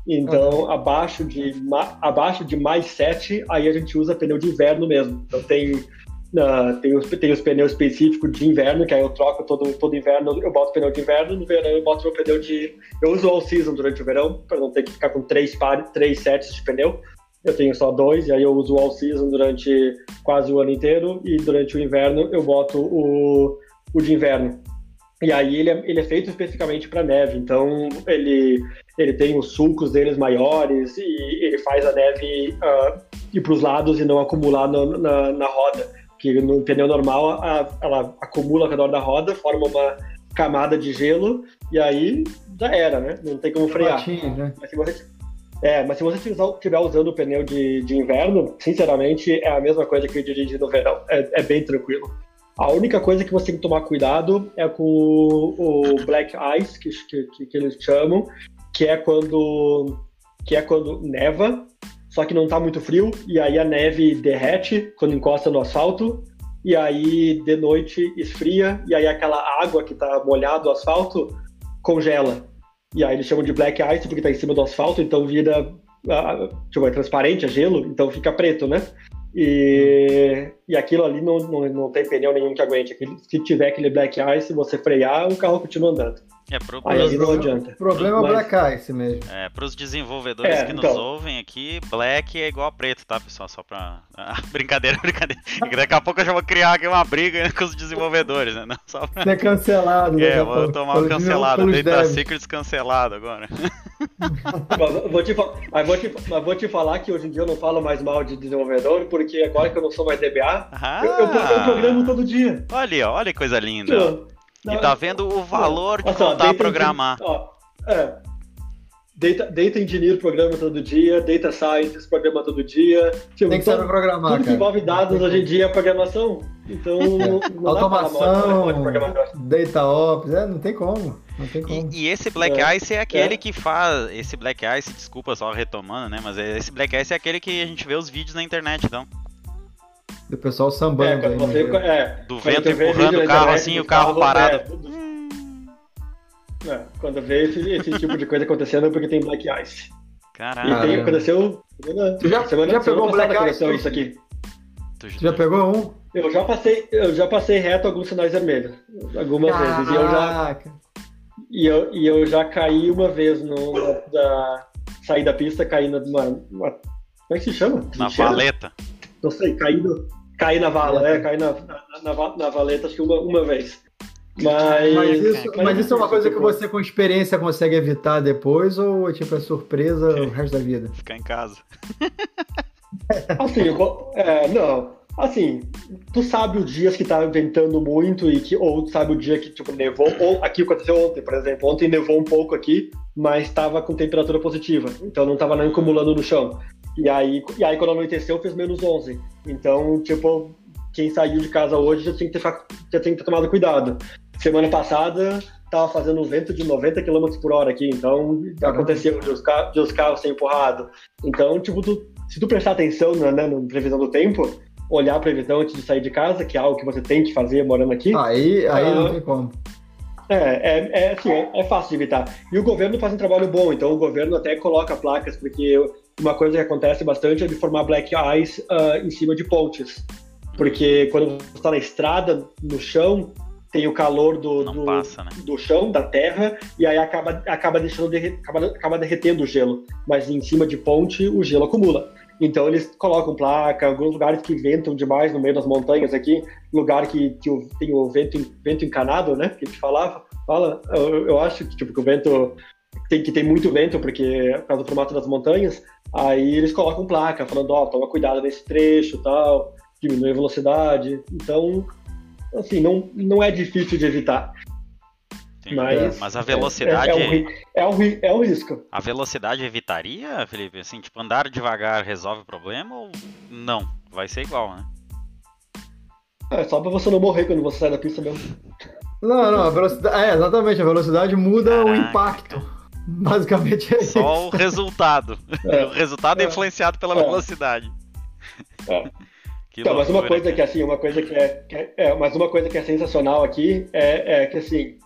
Então, uhum. abaixo, de, abaixo de mais 7, aí a gente usa pneu de inverno mesmo. Então tem Uh, tem, os, tem os pneus específicos de inverno, que aí eu troco todo, todo inverno, eu boto pneu de inverno, no verão eu boto meu pneu de. Eu uso all season durante o verão, para não ter que ficar com três, três sets de pneu. Eu tenho só dois, e aí eu uso o all season durante quase o ano inteiro, e durante o inverno eu boto o, o de inverno. E aí ele é, ele é feito especificamente para neve, então ele, ele tem os sulcos deles maiores e ele faz a neve uh, ir para os lados e não acumular no, na, na roda. Que no pneu normal a, ela acumula ao redor da roda, forma uma camada de gelo e aí já era, né? Não tem como frear. Batinho, né? Mas se você, é, mas se você estiver usando o pneu de, de inverno, sinceramente é a mesma coisa que dirigir no verão. É, é bem tranquilo. A única coisa que você tem que tomar cuidado é com o, o black ice, que, que, que, eles chamam, que é quando que é quando neva, só que não está muito frio, e aí a neve derrete quando encosta no asfalto, e aí de noite esfria, e aí aquela água que está molhada do asfalto congela. E aí eles chamam de black ice porque está em cima do asfalto, então vira tipo, é transparente, é gelo, então fica preto, né? E, e aquilo ali não, não, não tem pneu nenhum que aguente. Se tiver aquele black ice, você frear, o carro continua andando. É, pro, Aí pros, não adianta. O problema é o Black Ice mesmo. É, pros desenvolvedores é, que nos então... ouvem aqui, Black é igual a preto, tá, pessoal? Só pra. Ah, brincadeira, brincadeira. Daqui a pouco eu já vou criar aqui uma briga com os desenvolvedores, né? Não, só pra... Ser cancelado, né? É, vou tomar um cancelado. Data Secrets cancelado agora. mas, vou te, mas, vou te, mas vou te falar que hoje em dia eu não falo mais mal de desenvolvedor, porque agora que eu não sou mais DBA, ah, eu, eu, eu programo todo dia. Olha, olha que coisa linda. Não, e tá vendo o valor de voltar a programar. Ó, é. Data, data Engineer programa todo dia, Data Scientist programa todo dia. Tipo, Tem que saber programar, Tudo que envolve dados hoje em dia é programação. Então, Automação, Data Ops, é, não tem como. Não tem como. E, e esse Black é, Ice é aquele é. que faz. Esse Black Ice, desculpa só retomando, né? Mas esse Black Ice é aquele que a gente vê os vídeos na internet, então. Do pessoal sambando. É, aí, você, né? é, do vento empurrando o carro assim e o carro, carro parado. É, é, quando vê esse, esse tipo de coisa acontecendo é porque tem Black Ice. Caralho. E tem, aconteceu. Tu já, semana, já pegou um Black Ice? Isso aqui. Tu já pegou um? Eu já passei, eu já passei reto alguns sinais vermelhos. Algumas Caraca. vezes. E eu já. E eu, e eu já caí uma vez no. Da, saí da pista, caí numa. Uma, como é que se chama? Na valeta. Não sei, caí no, Caí na vala, é, caí na, na, na, na valeta acho que uma, uma vez. Mas, mas, isso, mas isso é uma coisa que você com experiência consegue evitar depois ou tipo é surpresa o resto da vida? Ficar em casa. Assim, é, não. Assim, tu sabe os dias que tá ventando muito e que ou tu sabe o dia que tipo nevou ou aqui aconteceu ontem, por exemplo, ontem nevou um pouco aqui, mas estava com temperatura positiva, então não estava nem acumulando no chão. E aí, e aí quando anoiteceu, fez menos 11. Então, tipo, quem saiu de casa hoje já tem que ter, já tem que ter tomado cuidado. Semana passada, tava fazendo um vento de 90 km por hora aqui, então aconteceu de os, carros, de os carros ser. Então, tipo, tu, se tu prestar atenção na, né, na previsão do tempo, olhar a previsão antes de sair de casa, que é algo que você tem que fazer morando aqui. Aí, aí uh, não tem como. É, é, é, assim, é, é, fácil de evitar. E o governo faz um trabalho bom, então o governo até coloca placas, porque uma coisa que acontece bastante é de formar black ice uh, em cima de pontes. Porque quando você está na estrada, no chão, tem o calor do, do, passa, né? do, chão, da terra, e aí acaba, acaba, deixando acaba, acaba derretendo o gelo. Mas em cima de ponte, o gelo acumula. Então eles colocam placa, alguns lugares que ventam demais no meio das montanhas aqui, lugar que, que tem o vento, vento encanado, né? Que a gente falava. Fala, eu, eu acho que, tipo, que o vento tem, que tem muito vento, porque por causa do formato das montanhas, aí eles colocam placa falando, ó, oh, toma cuidado nesse trecho tal, diminui a velocidade. Então, assim, não, não é difícil de evitar. Mas, mas a velocidade. É, é, é, um, é, um, risco. A velocidade evitaria, Felipe? Assim, tipo, andar devagar resolve o problema ou não? Vai ser igual, né? É só pra você não morrer quando você sai da pista mesmo. Não, não, a velocidade. É, exatamente, a velocidade muda Caraca. o impacto. Basicamente é Só isso. o resultado. É. O resultado é, influenciado pela é. velocidade. É. então, mas uma coisa que assim, uma coisa que é, que é, é, mas uma coisa que é sensacional aqui é, é que assim,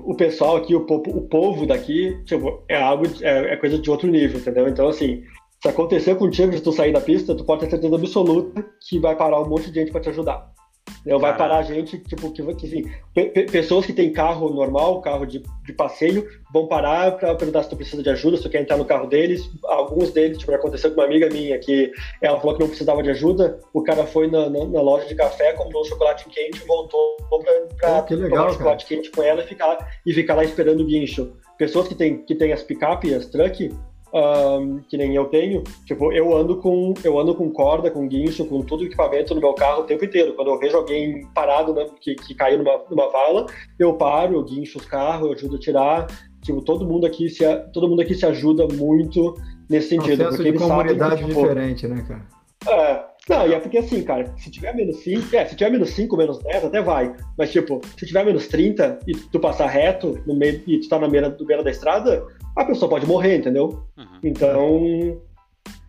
o pessoal aqui, o, o povo daqui, tipo, é algo, é, é, coisa de outro nível, entendeu? Então, assim, se acontecer contigo, se tu sair da pista, tu pode ter certeza absoluta que vai parar um monte de gente para te ajudar. Né? Vai parar a gente, tipo, que, que assim, pessoas que têm carro normal, carro de, de passeio, vão parar para perguntar se tu precisa de ajuda, se tu quer entrar no carro deles. Alguns deles, tipo, aconteceu com uma amiga minha que ela falou que não precisava de ajuda, o cara foi na, na, na loja de café, comprou um chocolate quente e voltou para oh, tomar chocolate quente com ela e ficar, e ficar lá esperando o guincho. Pessoas que têm que tem as picape, as truck, um, que nem eu tenho, tipo, eu ando com eu ando com corda, com guincho, com todo o equipamento no meu carro o tempo inteiro. Quando eu vejo alguém parado, né, que, que caiu numa, numa vala, eu paro, eu guincho os carros, eu ajudo a tirar. Tipo, todo mundo aqui se todo mundo aqui se ajuda muito nesse sentido. Um senso porque de comunidade sabem, tipo, diferente, né, cara? É, não, e é porque assim, cara, se tiver menos 5, é, se tiver menos 5, menos 10, até vai. Mas, tipo, se tiver menos 30 e tu passar reto no meio e tu tá na beira, do beira da estrada, a pessoa pode morrer, entendeu? Uhum. Então,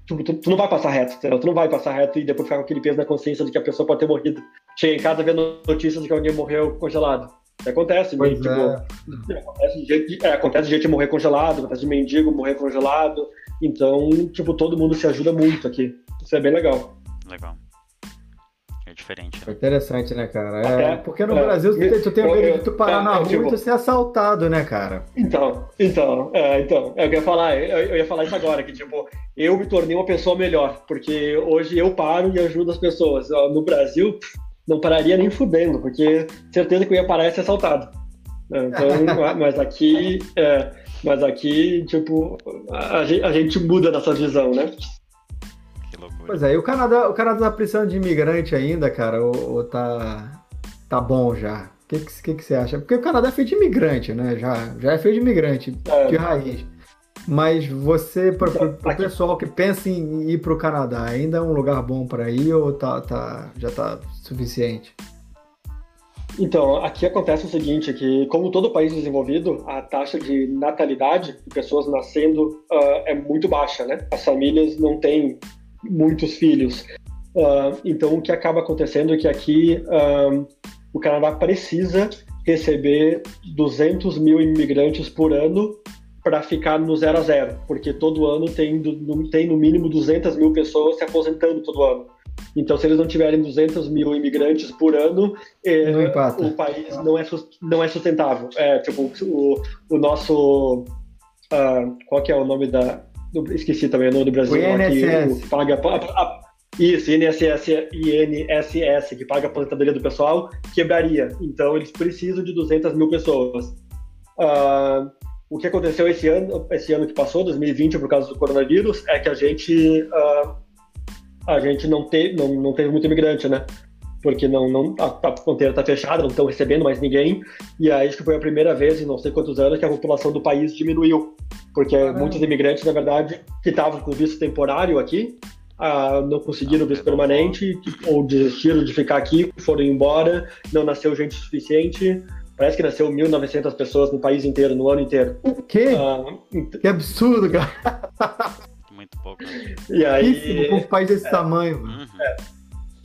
tu, tu, tu, não vai passar reto, entendeu? Tu não vai passar reto e depois ficar com aquele peso na consciência de que a pessoa pode ter morrido. Chega em casa vendo notícias de que alguém morreu congelado. Acontece, meio, tipo, é. acontece, de gente, é, acontece de gente morrer congelado, acontece de mendigo morrer congelado. Então, tipo, todo mundo se ajuda muito aqui. Isso é bem legal. Legal. É diferente. Né? É interessante, né, cara? É, porque no é, Brasil tu, tu tem medo de tu parar é, na rua tipo, e tu ser assaltado, né, cara? Então, então, é, então, é eu ia falar, eu, eu, ia falar isso agora, que tipo, eu me tornei uma pessoa melhor, porque hoje eu paro e ajudo as pessoas. No Brasil, não pararia nem fudendo, porque certeza que eu ia parar e ser assaltado. Então, mas aqui, é, mas aqui, tipo, a, a gente muda nossa visão, né? Pois é, e o Canadá, o Canadá tá precisando de imigrante ainda, cara, ou, ou tá, tá bom já? O que, que, que, você acha? Porque o Canadá é feito de imigrante, né? Já, já é feito de imigrante, é. de raiz. Mas você, para o pessoal que pensa em ir para o Canadá, ainda é um lugar bom para ir ou tá, tá, já está suficiente? Então, aqui acontece o seguinte, que como todo país desenvolvido, a taxa de natalidade de pessoas nascendo uh, é muito baixa, né? As famílias não têm muitos filhos. Uh, então, o que acaba acontecendo é que aqui uh, o Canadá precisa receber 200 mil imigrantes por ano para ficar no zero a zero, porque todo ano tem, tem no mínimo 200 mil pessoas se aposentando todo ano. Então, se eles não tiverem 200 mil imigrantes por ano, é, o país não é, não é sustentável. É, tipo, o, o nosso. Uh, qual que é o nome da, esqueci também o nome do Brasil, o INSS. que paga a, a, isso, INSS, INSS, que paga a aposentadoria do pessoal, quebraria. Então, eles precisam de 200 mil pessoas. Uh, o que aconteceu esse ano, esse ano que passou, 2020, por causa do coronavírus, é que a gente, uh, a gente não, te, não, não teve muito imigrante, né? Porque não, não, a, a fronteira está fechada, não estão recebendo mais ninguém. E aí, acho que foi a primeira vez em não sei quantos anos que a população do país diminuiu porque Caramba. muitos imigrantes, na verdade, que estavam com visto temporário aqui, ah, não conseguiram visto permanente, ou desistiram de ficar aqui, foram embora, não nasceu gente suficiente. Parece que nasceu 1.900 pessoas no país inteiro, no ano inteiro. O quê? Ah, que absurdo, cara! Muito pouco. E aí, com um país desse é, tamanho. Uhum. É,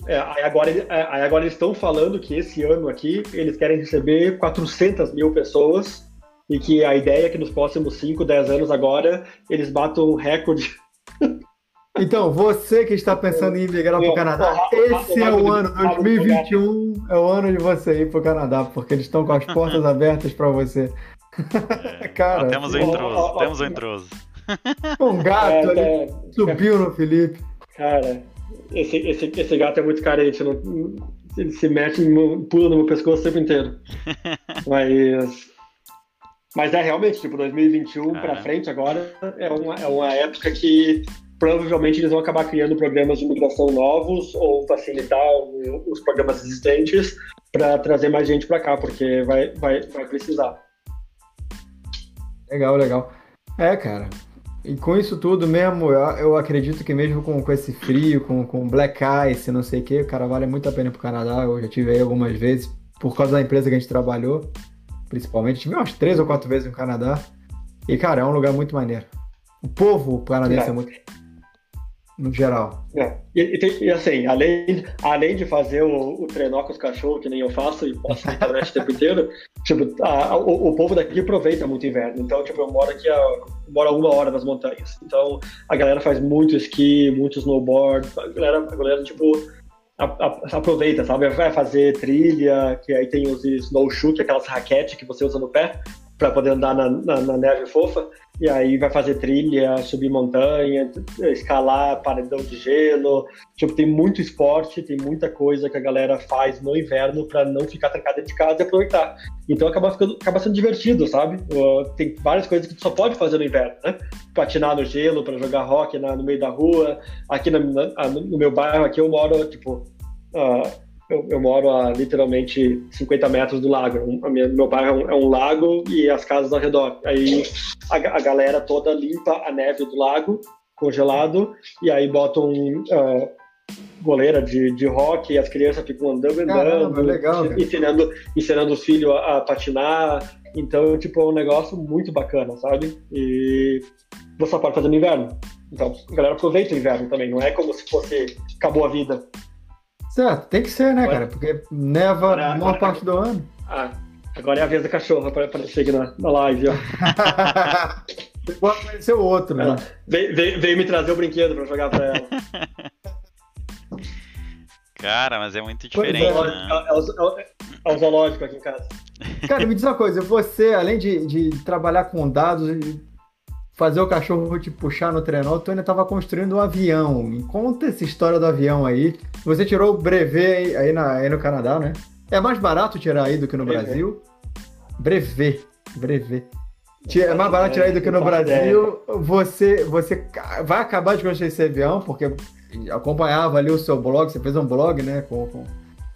é, aí, agora, é, aí agora eles estão falando que esse ano aqui eles querem receber 400 mil pessoas e que a ideia é que nos próximos 5, 10 anos agora eles batam um recorde. Então, você que está pensando em migrar para o Canadá, esse é o ano, 2021 é o ano de você ir para o Canadá, porque eles estão com as portas abertas para você. É, Cara, ó, temos o um intruso, temos o um intruso. Um gato é, ali é, subiu no Felipe. Cara, esse, esse, esse gato é muito carente, não, ele se mete, pula no meu pescoço o tempo inteiro. Mas mas é realmente, tipo, 2021 para frente agora é uma, é uma época que provavelmente eles vão acabar criando programas de migração novos ou facilitar os programas existentes para trazer mais gente para cá, porque vai, vai, vai precisar. Legal, legal. É, cara. E com isso tudo mesmo, eu, acredito que mesmo com, com esse frio, com, com black ice, não sei o que, o cara vale muito a pena pro Canadá. Eu já tive aí algumas vezes, por causa da empresa que a gente trabalhou principalmente. Tive umas três ou quatro vezes no Canadá. E, cara, é um lugar muito maneiro. O povo canadense é, é muito. No geral. É. E, e, e, assim, além, além de fazer o, o trenó com os cachorros, que nem eu faço e posso na internet o tempo inteiro, tipo, a, a, o, o, povo daqui aproveita muito o inverno. Então, tipo, eu moro aqui, a, moro a uma hora das montanhas. Então, a galera faz muito esqui, muito snowboard. A galera, a galera tipo, aproveita, sabe? Vai fazer trilha, que aí tem os snowshoe, que é aquelas raquete que você usa no pé para poder andar na, na, na, neve fofa. E aí vai fazer trilha, subir montanha, escalar paredão de gelo. Tipo, tem muito esporte, tem muita coisa que a galera faz no inverno para não ficar trancada de casa e aproveitar. Então acaba, ficando, acaba sendo divertido, sabe? Tem várias coisas que tu só pode fazer no inverno, né? Patinar no gelo, para jogar rock no meio da rua. Aqui no, no meu bairro, aqui eu moro, tipo. Uh, eu, eu, moro a literalmente 50 metros do lago. O meu bairro é um, é um, lago e as casas ao redor. Aí a, a, galera toda limpa a neve do lago, congelado, e aí botam uh, goleira de, de rock e as crianças ficam andando, andando, legal, ensinando, ensinando os filhos a, a, patinar. Então, tipo, é um negócio muito bacana, sabe? E você pode fazer no inverno. Então, a galera aproveita o inverno também. Não é como se fosse acabou a vida. Certo, tem que ser, né, cara? Porque neva agora, a maior agora, parte do ano. Ah, agora é a vez da cachorra para aparecer aqui na, na live, ó. Pode aparecer o outro, né? Veio, veio, veio, me trazer o brinquedo para jogar para ela. Cara, mas é muito diferente. É, né? é, é, é, o zoológico aqui em casa. Cara, me diz uma coisa, você, além de, de trabalhar com dados, fazer o cachorro te puxar no trenó, tu ainda estava construindo um avião. Me conta essa história do avião aí. Você tirou o brevet aí, na, aí no Canadá, né? É mais barato tirar aí do que no brevet. Brasil? Brevet. Brevet. É mais barato tirar aí do que no Brasil. Você, você vai acabar de construir esse avião, porque acompanhava ali o seu blog, você fez um blog, né? Com, com,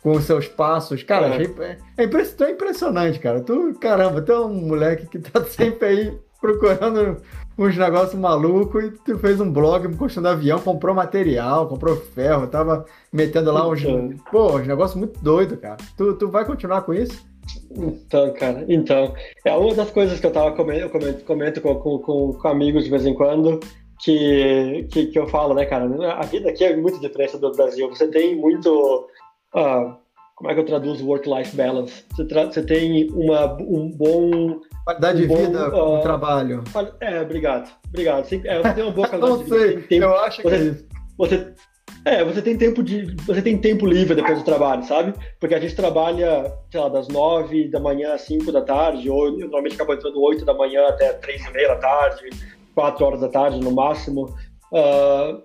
com os seus passos. Cara, é. Achei, é, é impressionante, cara. Tu, caramba, tu é um moleque que tá sempre aí procurando uns negócios malucos e tu fez um blog construindo avião, comprou material, comprou ferro, tava metendo lá uns. Então, pô, uns negócios muito doidos, cara. Tu, tu vai continuar com isso? Então, cara, então. É uma das coisas que eu tava comendo, eu comento, comento com, com, com, amigos de vez em quando. Que, que, que eu falo, né, cara? A vida aqui é muito diferente do Brasil. Você tem muito. Uh, como é que eu traduzo work-life balance? Você, você, tem uma, um bom Qualidade de vida com uh, trabalho. É, obrigado. Obrigado. Você, é, você tem uma boa qualidade de vida. Sei, tempo, eu acho que você, é isso. Você, é, você tem tempo de. Você tem tempo livre depois do trabalho, sabe? Porque a gente trabalha, sei lá, das nove da manhã às cinco da tarde, ou normalmente acabo entrando oito da manhã até três e meia da tarde, quatro horas da tarde no máximo. Uh,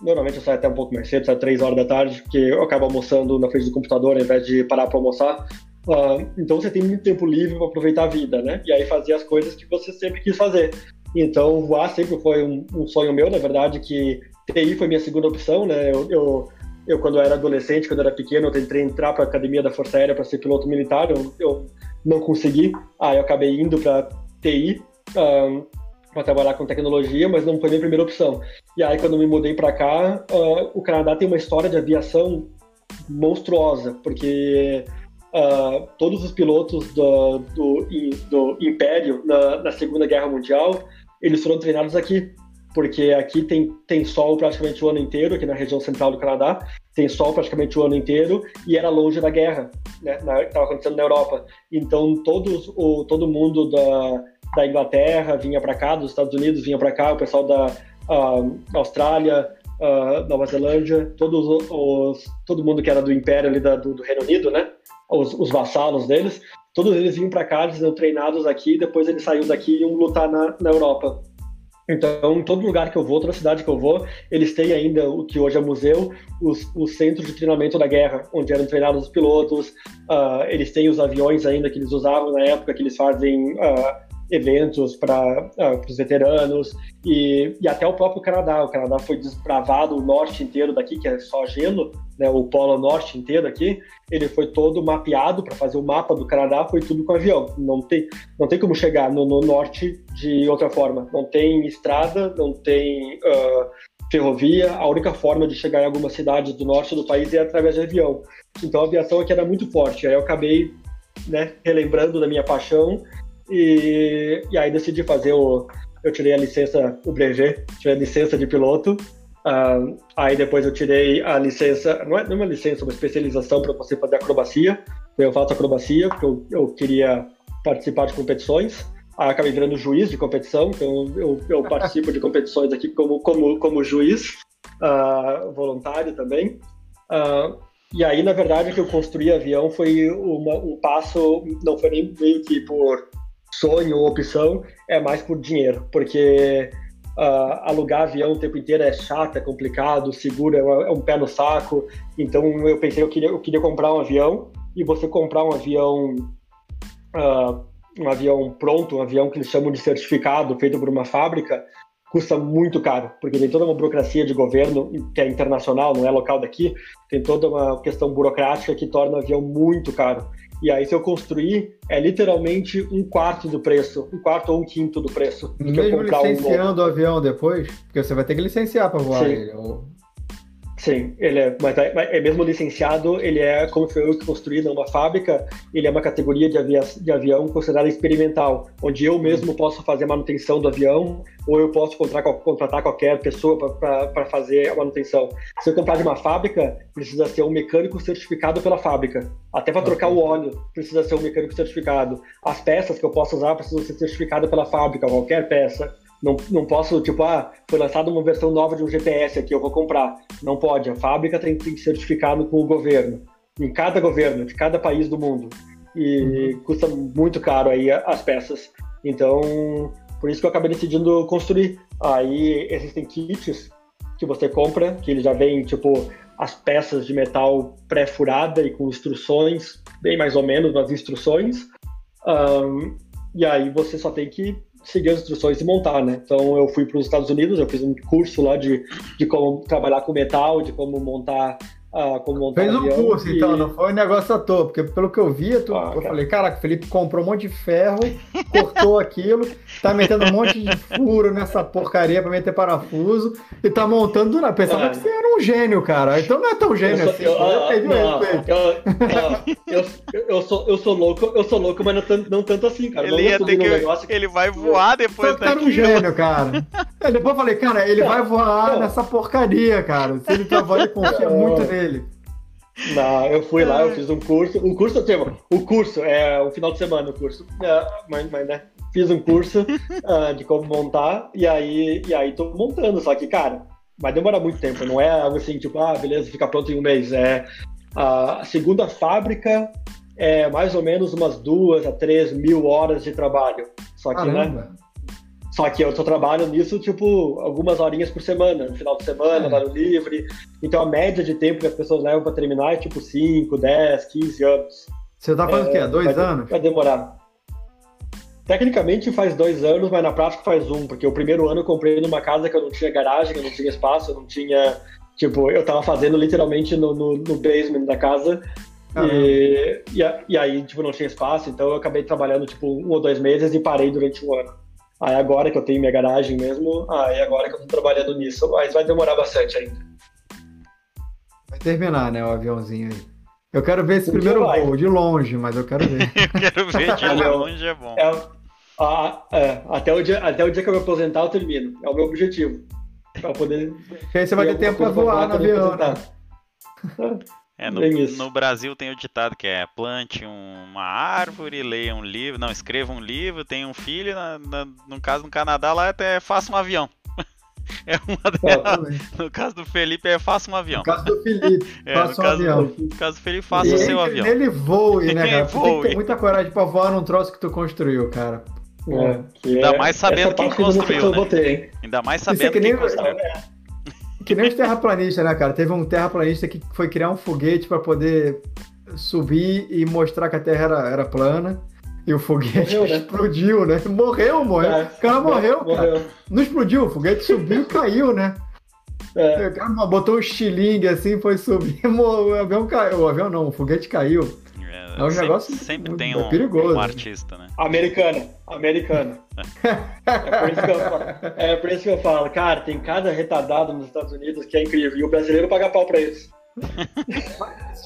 normalmente eu saio até um pouco mais cedo, saio três horas da tarde, porque eu acabo almoçando na frente do computador ao invés de parar para almoçar. Uh, então você tem muito tempo livre para aproveitar a vida, né? E aí fazer as coisas que você sempre quis fazer. Então voar sempre foi um, um sonho meu, na verdade, que TI foi minha segunda opção, né? Eu, eu, eu quando eu era adolescente, quando eu era pequeno, eu tentei entrar para a academia da Força Aérea para ser piloto militar, eu, eu não consegui. Aí eu acabei indo para TI. Um, para trabalhar com tecnologia, mas não foi minha primeira opção. E aí, quando me mudei para cá, uh, o Canadá tem uma história de aviação monstruosa, porque uh, todos os pilotos do, do, do Império na, na, Segunda Guerra Mundial, eles foram treinados aqui, porque aqui tem, tem sol praticamente o ano inteiro, aqui na região central do Canadá, tem sol praticamente o ano inteiro e era longe da guerra, né? Estava acontecendo na Europa. Então todos o todo mundo da, da Inglaterra vinha para cá, dos Estados Unidos vinha para cá, o pessoal da uh, Austrália, uh, Nova Zelândia, todos os, todo mundo que era do Império ali da, do, do Reino Unido, né? Os, os vassalos deles, todos eles vinham para cá, eles eram treinados aqui, depois eles saíam daqui e iam lutar na, na Europa. Então, em todo lugar que eu vou, toda cidade que eu vou, eles têm ainda o que hoje é museu, os, os centros de treinamento da guerra, onde eram treinados os pilotos. Uh, eles têm os aviões ainda que eles usavam na época, que eles fazem uh, eventos para uh, ah, os veteranos e, e, até o próprio Canadá. O Canadá foi desbravado o norte inteiro daqui, que é só gelo, né, o polo norte inteiro aqui. Ele foi todo mapeado para fazer o mapa do Canadá, foi tudo com avião. Não tem, não tem como chegar no, no norte de outra forma. Não tem estrada, não tem uh, ferrovia. A única forma de chegar em algumas cidades do norte do país é através de avião. Então a aviação aqui era muito forte. Aí eu acabei né, relembrando da minha paixão e, e aí decidi fazer o. Eu tirei a licença, o brevet, tirei a licença de piloto. Uh, aí depois eu tirei a licença, não é, é uma licença, uma especialização para você fazer acrobacia. Eu faço acrobacia porque eu, eu queria participar de competições. Aí acabei virando juiz de competição, então eu, eu participo de competições aqui como, como, como juiz, uh, voluntário também. Uh, e aí, na verdade, que eu construí avião foi uma, um passo, não foi nem meio que por sonho ou opção, é mais por dinheiro, porque uh, alugar avião o tempo inteiro é chato, é complicado, seguro, é, é um pé no saco. Então eu pensei, eu queria, eu queria comprar um avião, e você comprar um avião, uh, um avião pronto, um avião que eles chamam de certificado, feito por uma fábrica, custa muito caro, porque tem toda uma burocracia de governo que é internacional, não é local daqui, tem toda uma questão burocrática que torna o avião muito caro. E aí, se eu construir, é literalmente um quarto do preço, um quarto ou um quinto do preço. Mesmo licenciando um o avião depois, porque você vai ter que licenciar para voar Sim. ele. Ou... Sim, ele é, mas é, é, mesmo licenciado, ele é, como foi eu que construí fábrica, ele é uma categoria de, avia, de avião considerada experimental, onde eu mesmo posso fazer a manutenção do avião, ou eu posso contratar, contratar qualquer pessoa para fazer a manutenção. Se eu comprar de uma fábrica, precisa ser um mecânico certificado pela fábrica. Até para trocar o óleo, precisa ser um mecânico certificado. As peças que eu posso usar precisam ser certificadas pela fábrica, qualquer peça. Não, não posso, tipo, ah, foi lançada uma versão nova de um GPS aqui, eu vou comprar. Não pode. A fábrica tem, tem que certificado com o governo. Em cada governo, de cada país do mundo. E uhum. custa muito caro aí as peças. Então, por isso que eu acabei decidindo construir. Aí existem kits que você compra, que ele já vem, tipo, as peças de metal pré-furada e com instruções, bem mais ou menos nas instruções. Um, e aí você só tem que seguir as instruções e montar, né? Então eu fui para os Estados Unidos, eu fiz um curso lá de, de como trabalhar com metal, de como montar ah, como montar Fez um avião, curso, e... então, não foi um negócio à toa, porque pelo que eu vi, tu, ah, eu cara. falei, caraca, o Felipe comprou um monte de ferro, cortou aquilo, tá metendo um monte de furo nessa porcaria pra meter parafuso e tá montando do nada. Pensava ah. que você era um gênio, cara. Então não é tão gênio eu assim. eu, ah, eu, não, eu, eu, sou, eu sou louco, eu sou louco, mas não tanto, não tanto assim, cara. Ele, ia ter que, negócio, ele vai voar depois daqui. Era um gênio, cara. É, depois eu falei, cara, ele vai voar nessa porcaria, cara. Se ele trabalha e confia muito nele ele. Não, eu fui lá, eu fiz um curso. O curso, tipo, o curso, é o final de semana o curso. É, mas, mas, né? Fiz um curso uh, de como montar e aí, e aí tô montando, só que, cara, vai demorar muito tempo, não é algo assim, tipo, ah, beleza, fica pronto em um mês. É a segunda fábrica é mais ou menos umas duas a três mil horas de trabalho. Só que, né, Caramba. né? Só que eu só trabalho nisso, tipo, algumas horinhas por semana, no final de semana, é. horário livre. Então a média de tempo que as pessoas levam para terminar é tipo 5, 10, 15 anos. Você tá fazendo é, o quê? Dois vai, anos? Vai demorar. Tecnicamente faz dois anos, mas na prática faz um, porque o primeiro ano eu comprei numa casa que eu não tinha garagem, eu não tinha espaço, eu não tinha. Tipo, eu tava fazendo literalmente no, no, no basement da casa. E, e, e, aí, tipo, não tinha espaço, então eu acabei trabalhando, tipo, um ou dois meses e parei durante um ano. Aí agora que eu tenho minha garagem mesmo, aí agora que eu tô trabalhando nisso, mas vai demorar bastante ainda. Vai terminar, né, o aviãozinho aí. Eu quero ver esse primeiro voo, de longe, mas eu quero ver. eu quero ver de longe, é bom. É, a, é, até, o dia, até o dia que eu me aposentar, eu termino. É o meu objetivo. Pra poder. Porque aí você vai ter tempo pra voar no avião, né? É, no, no, Brasil tem o ditado que é plante uma árvore, leia um livro, não, escreva um livro, tenha um filho, na, na, no caso no Canadá lá até faça um avião. É uma delas. No caso do Felipe é faça um avião. No caso do Felipe, é, faça um caso, avião. No caso do Felipe, faça o seu avião. Ele voe, né, cara? Voe. tem que ter muita coragem pra voar num troço que tu construiu, cara. É, Ainda é mais sabendo quem construiu, né? Botei, Ainda mais sabendo quem construiu. É que nem os terraplanistas, né, cara? Teve um terraplanista que foi criar um foguete para poder subir e mostrar que a Terra era, era plana. E o foguete morreu, né? explodiu, né? Morreu, morreu. É, o cara morreu, morreu, cara. Não explodiu, o foguete subiu e caiu, né? É. O cara botou um estilingue assim, foi subir, o avião caiu. O avião não, o foguete caiu. É, um sempre, negócio sempre tem um, perigoso, um artista, né? Americana, americana. É, por isso que eu falo, é por isso que eu falo, cara, tem cada retardado nos Estados Unidos que é incrível. E o brasileiro paga pau pra isso.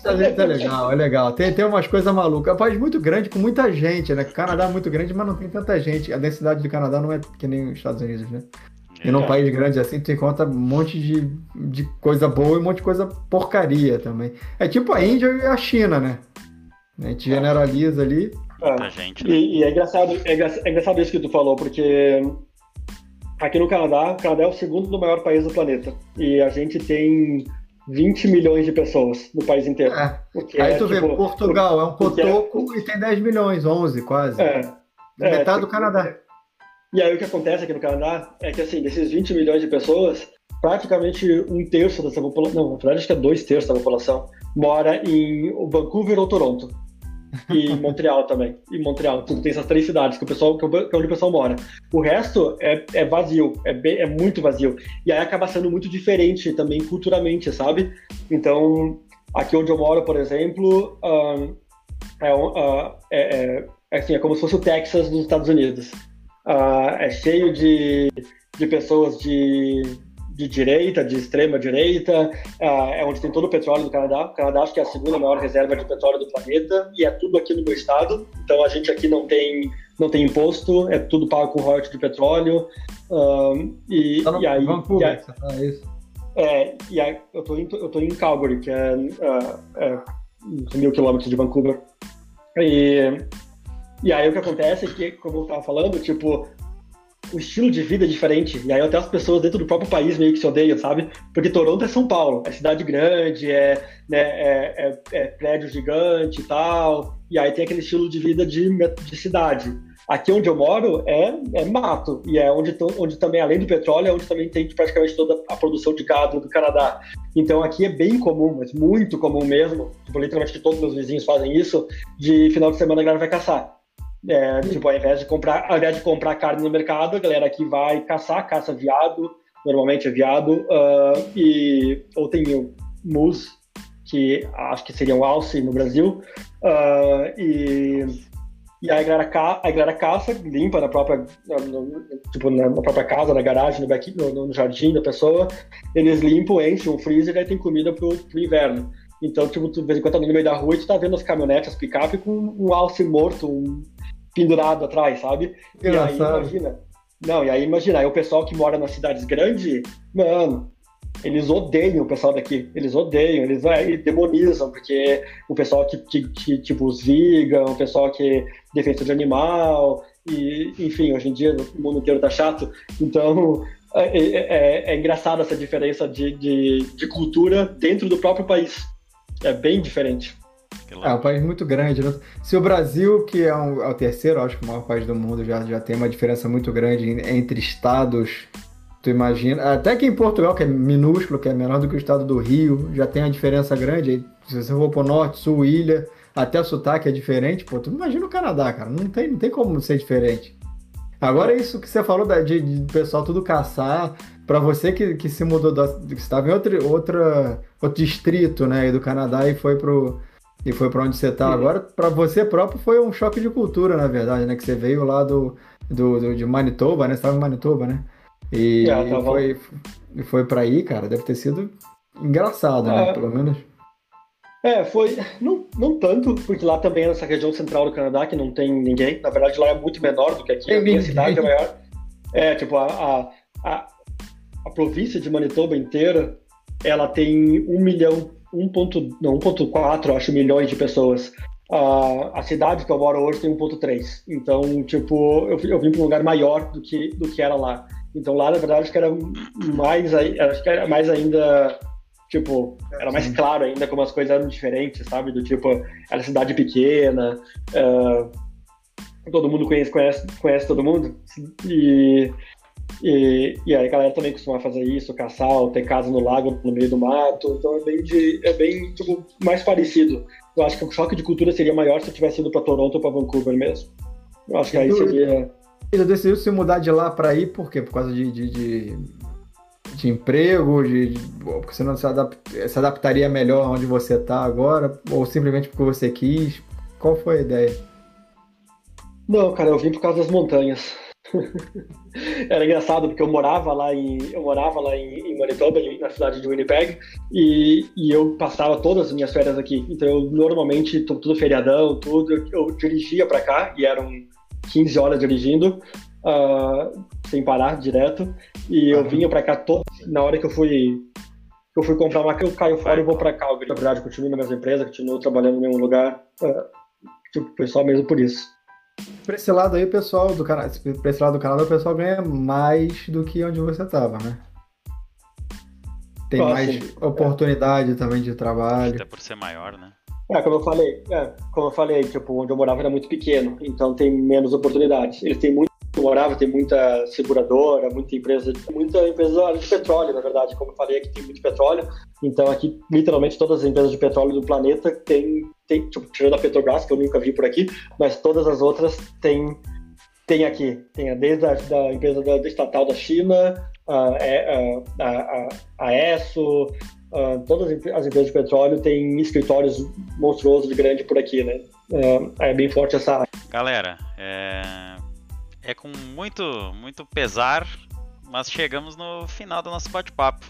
É legal, é legal. Tem, tem umas coisas malucas. É um país muito grande, com muita gente, né? O Canadá é muito grande, mas não tem tanta gente. A densidade do Canadá não é que nem os Estados Unidos, né? E num é. país grande assim, tu encontra um monte de, de coisa boa e um monte de coisa porcaria também. É tipo a Índia e a China, né? A gente generaliza ali. É. Gente, né? e, e, é, engraçado, é, engraçado, é engraçado isso que tu falou, porque aqui no Canadá, o Canadá é o segundo maior país do planeta. E a gente tem 20 milhões de pessoas no país inteiro. É. Aí é, tu tipo, vê, Portugal é um cotoco é... e tem 10 milhões, 11 quase. É. Metade do Canadá. E aí o que acontece aqui no Canadá é que, assim, desses 20 milhões de pessoas, praticamente um terço dessa população, não, na verdade acho que é dois terços da população, mora em Vancouver ou Toronto. E Montreal também. E Montreal. Tem essas três cidades que, o pessoal, que é onde o pessoal mora. O resto é, é vazio, é, bem, é muito vazio. E aí acaba sendo muito diferente também culturalmente, sabe? Então, aqui onde eu moro, por exemplo, é, uh, é, é, assim, é como se fosse o Texas dos Estados Unidos. Uh, é cheio de, de pessoas de de direita, de extrema direita, uh, é onde tem todo o petróleo do Canadá. O Canadá acho que é a segunda maior reserva de petróleo do planeta e é tudo aqui no meu estado. Então a gente aqui não tem não tem imposto, é tudo pago com royalties de petróleo. Uh, e, tá no, e aí, Vancouver, tá isso? É, e aí eu tô em, eu tô em Calgary, que é, uh, é mil quilômetros de Vancouver. E, e aí o que acontece é que, como eu estava falando, tipo, o estilo de vida é diferente. E aí até as pessoas dentro do próprio país meio que se odeiam, sabe? Porque Toronto é São Paulo, é cidade grande, é, né, é, é, é prédio gigante e tal. E aí tem aquele estilo de vida de, de cidade. Aqui onde eu moro é, é mato, e é onde, onde também, além do petróleo, é onde também tem praticamente toda a produção de gado do Canadá. Então aqui é bem comum, mas muito comum mesmo, tipo, literalmente todos meus vizinhos fazem isso, de final de semana a galera vai caçar. É, tipo, ao invés de comprar, ao invés de comprar carne no mercado, a galera aqui vai caçar, caça viado, normalmente é viado, uh, e ou tem o mus, que acho que seria um alce no Brasil, uh, e, e aí a galera, ca, a galera caça, limpa na própria, no, tipo, na, própria casa, na garagem, no, back, no, no, jardim da pessoa, eles limpam, enchem um freezer e tem comida pro, pro inverno. Então, tipo, tu, de vez em quando tá no meio da rua e tu tá vendo as caminhonetes, as picape com um alce morto, um, pendurado atrás, sabe? E aí imagina. Não, e aí imagina, aí o pessoal que mora nas cidades grandes, mano, eles odeiam o pessoal daqui, eles odeiam, eles, eles demonizam, porque o pessoal que, que, que, tipo os vegan, o pessoal que é defensor de animal, e enfim, hoje em dia o mundo inteiro tá chato, então é, é, é, é engraçado essa diferença de, de, de cultura dentro do próprio país. É bem diferente. É um país muito grande. Né? Se o Brasil, que é, um, é, o terceiro, acho que o maior país do mundo, já, já tem uma diferença muito grande entre estados, tu imagina. Até que em Portugal, que é minúsculo, que é menor do que o estado do Rio, já tem uma diferença grande. Se você for pro norte, sul, ilha, até o sotaque é diferente, pô, tu imagina o Canadá, cara. Não tem, não tem como ser diferente. Agora, isso que você falou de, de pessoal tudo caçar, para você que, que se mudou, da, que estava em outro, outra, outro distrito, né, do Canadá e foi pro e foi para onde você está agora, para você próprio foi um choque de cultura, na verdade, né? Que você veio lá do, do, do de Manitoba, né? Você estava em Manitoba, né? E, é, e foi, foi para aí, cara, deve ter sido engraçado, né? é, né? Pelo menos. É, foi. Não, não tanto, porque lá também é nessa região central do Canadá que não tem ninguém. Na verdade, lá é muito menor do que aqui. Tem a cidade é maior. É, tipo, a, a, a, a província de Manitoba inteira, ela tem um milhão 1.4, acho, milhões de pessoas. Uh, a cidade que eu moro hoje tem 1.3. Então, tipo, eu, eu vim para um lugar maior do que, do que era lá. Então lá, na verdade, acho que era mais, acho que era mais ainda, tipo, era mais claro ainda como as coisas eram diferentes, sabe? Do tipo, era cidade pequena, uh, todo mundo conhece, conhece, conhece todo mundo. E e, e aí a galera também costuma fazer isso, caçar, ou ter casa no lago, no meio do mato. Então é bem, de, é bem tipo, mais parecido. Eu acho que o choque de cultura seria maior se eu tivesse ido para Toronto ou para Vancouver mesmo. Eu acho que aí seria. Ele decidiu se mudar de lá para ir por quê? Por causa de, de, de, de emprego, de, de, porque você não se, adapt, se adaptaria melhor onde você está agora, ou simplesmente porque você quis? Qual foi a ideia? Não, cara, eu vim por causa das montanhas. Era engraçado porque eu morava lá em eu morava lá em, em Manitoba, na cidade de Winnipeg, e, e eu passava todas as minhas férias aqui. Então eu normalmente tudo feriadão, tudo, eu, eu dirigia para cá e eram 15 horas dirigindo, uh, sem parar direto, e eu vinha para cá todo na hora que eu fui que eu fui comprar uma eu caio fora e vou para Calgary. Na verdade, continuo na mesma empresa, continuo trabalhando no mesmo lugar, uh, tipo, foi só mesmo por isso. Pra esse lado aí, o pessoal do canal, pra esse lado do Canadá, o pessoal ganha mais do que onde você tava, né? tem mais oportunidade também de trabalho. Até por ser maior, né? É, como eu falei, é, como eu falei, tipo, onde eu morava era muito pequeno, então tem menos oportunidades. Eles têm muito eu morava tem muita seguradora, muita empresa, muita empresa de petróleo, na verdade, como eu falei, aqui tem muito petróleo. Então aqui, literalmente, todas as empresas de petróleo do planeta têm, tem, tipo, tirando a Petrobras, que eu nunca vi por aqui, mas todas as outras têm, têm aqui. Tem desde a da empresa da, da estatal da China, a, a, a, a ESSO, Uh, todas as empresas de petróleo têm escritórios monstruosos de grande por aqui, né? Uh, é bem forte essa área. Galera, é, é com muito, muito pesar, mas chegamos no final do nosso bate-papo.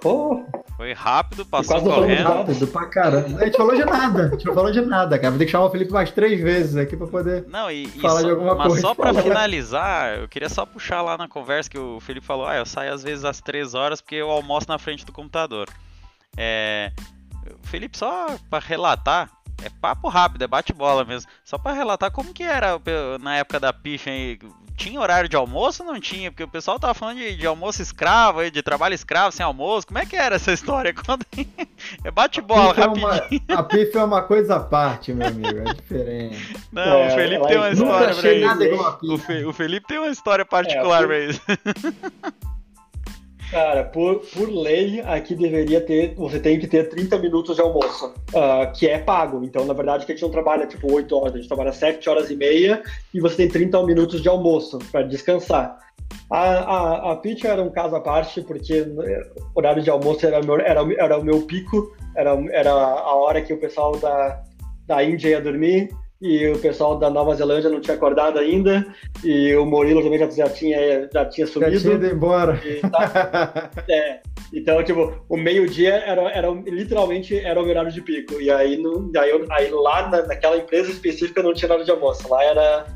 Foi rápido, passou correndo. Rápido pra caramba. A gente falou de nada, a gente não falou de nada, cara. Vou ter que chamar o Felipe mais três vezes aqui pra poder não, e, falar e de alguma mas coisa. Mas só pra finalizar, eu queria só puxar lá na conversa que o Felipe falou, ah, eu saio às vezes às três horas porque eu almoço na frente do computador. É... Felipe, só para relatar, é papo rápido, é bate-bola mesmo. Só para relatar como que era na época da picha aí. Tinha horário de almoço ou não tinha? Porque o pessoal tava falando de, de almoço escravo, de trabalho escravo sem almoço. Como é que era essa história? é bate-bola, rapidinho. É uma, a pifa é uma coisa à parte, meu amigo, é diferente. Não, é, o Felipe tem uma história pra isso. O, Fe, o, Felipe tem uma história particular é, pra isso. Cara, por, por lei, aqui deveria ter, você tem que ter 30 minutos de almoço, uh, que é pago. Então, na verdade, que a gente não trabalha tipo 8 horas, a gente trabalha 7 horas e meia e você tem 30 minutos de almoço para descansar. A, a, a pizza era um caso à parte, porque o eh, horário de almoço era, meu, era, era o meu pico, era, era a hora que o pessoal da, da Índia ia dormir, e o pessoal da Nova Zelândia não tinha acordado ainda, e o Murilo também já, já tinha, já tinha sumido. Já tinha ido embora. Tá, é, então, tipo, o meio-dia era, era, literalmente era o horário de pico, e aí, no, aí, aí lá na, naquela empresa específica não tinha nada de almoço, lá era...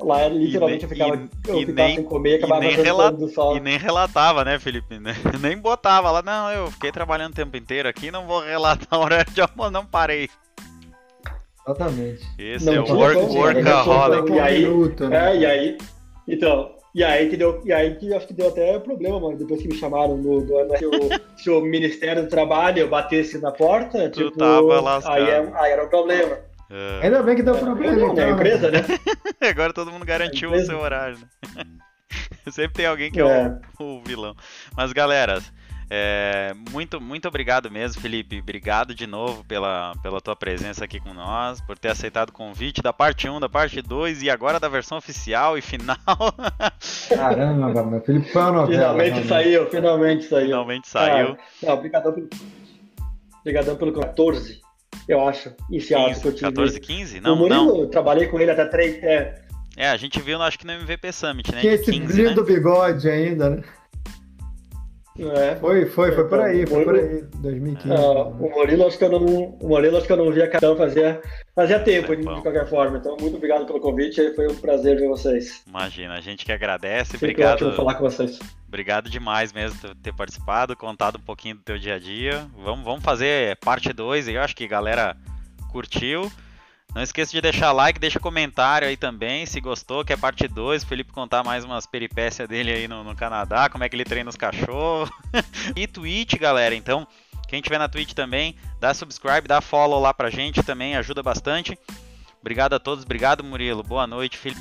Lá era literalmente e, eu ficava, e, eu ficava nem, sem comer e acabava e nem, e nem relatava, né, Felipe? Nem botava lá, não, eu fiquei trabalhando o tempo inteiro aqui, não vou relatar o horário de almoço, não parei. Exatamente. Esse não, é o work, workaholic. E aí, minuto, né? é, e aí, então, e aí que deu, e aí que acho que deu até problema, mano, depois que me chamaram no, no se, o, se o Ministério do Trabalho batesse na porta, tu tipo, tava lascado. aí, é, aí era um problema. É. Ainda bem que deu problema, não, então. empresa, né? Agora todo mundo garantiu o seu horário, né? Sempre tem alguém que é, é o, o vilão. Mas galera, é, muito, muito obrigado mesmo, Felipe. Obrigado de novo pela, pela tua presença aqui com nós, por ter aceitado o convite da parte 1, da parte 2 e agora da versão oficial e final. Caramba, meu Felipe foi uma novela. Finalmente realmente. saiu, finalmente saiu. Finalmente saiu. Ah, obrigadão pelo, obrigadão pelo 14, eu acho, iniciado 15, que eu tive. 14, 15? Não, Murilo, não. Eu trabalhei com ele até 3, é. É, a gente viu, acho que no MVP Summit, né? Tinha esse 15, brilho né? do bigode ainda, né? É. Foi, foi, foi por aí, foi por aí, 2015. Ah, o Murilo acho que eu não, o Murilo acho que eu não via cartão fazia, fazia tempo, de qualquer forma. Então, muito obrigado pelo convite, foi um prazer ver vocês. Imagina, a gente que agradece, Sempre obrigado. Ótimo falar com vocês. Obrigado demais mesmo por ter participado, contado um pouquinho do teu dia a dia. Vamos, vamos fazer parte 2 aí, eu acho que a galera curtiu. Não esqueça de deixar like, deixa comentário aí também, se gostou, que é parte 2, o Felipe contar mais umas peripécias dele aí no, no Canadá, como é que ele treina os cachorros. e Twitch, galera, então, quem tiver na Twitch também, dá subscribe, dá follow lá pra gente também, ajuda bastante. Obrigado a todos, obrigado Murilo, boa noite, Felipe.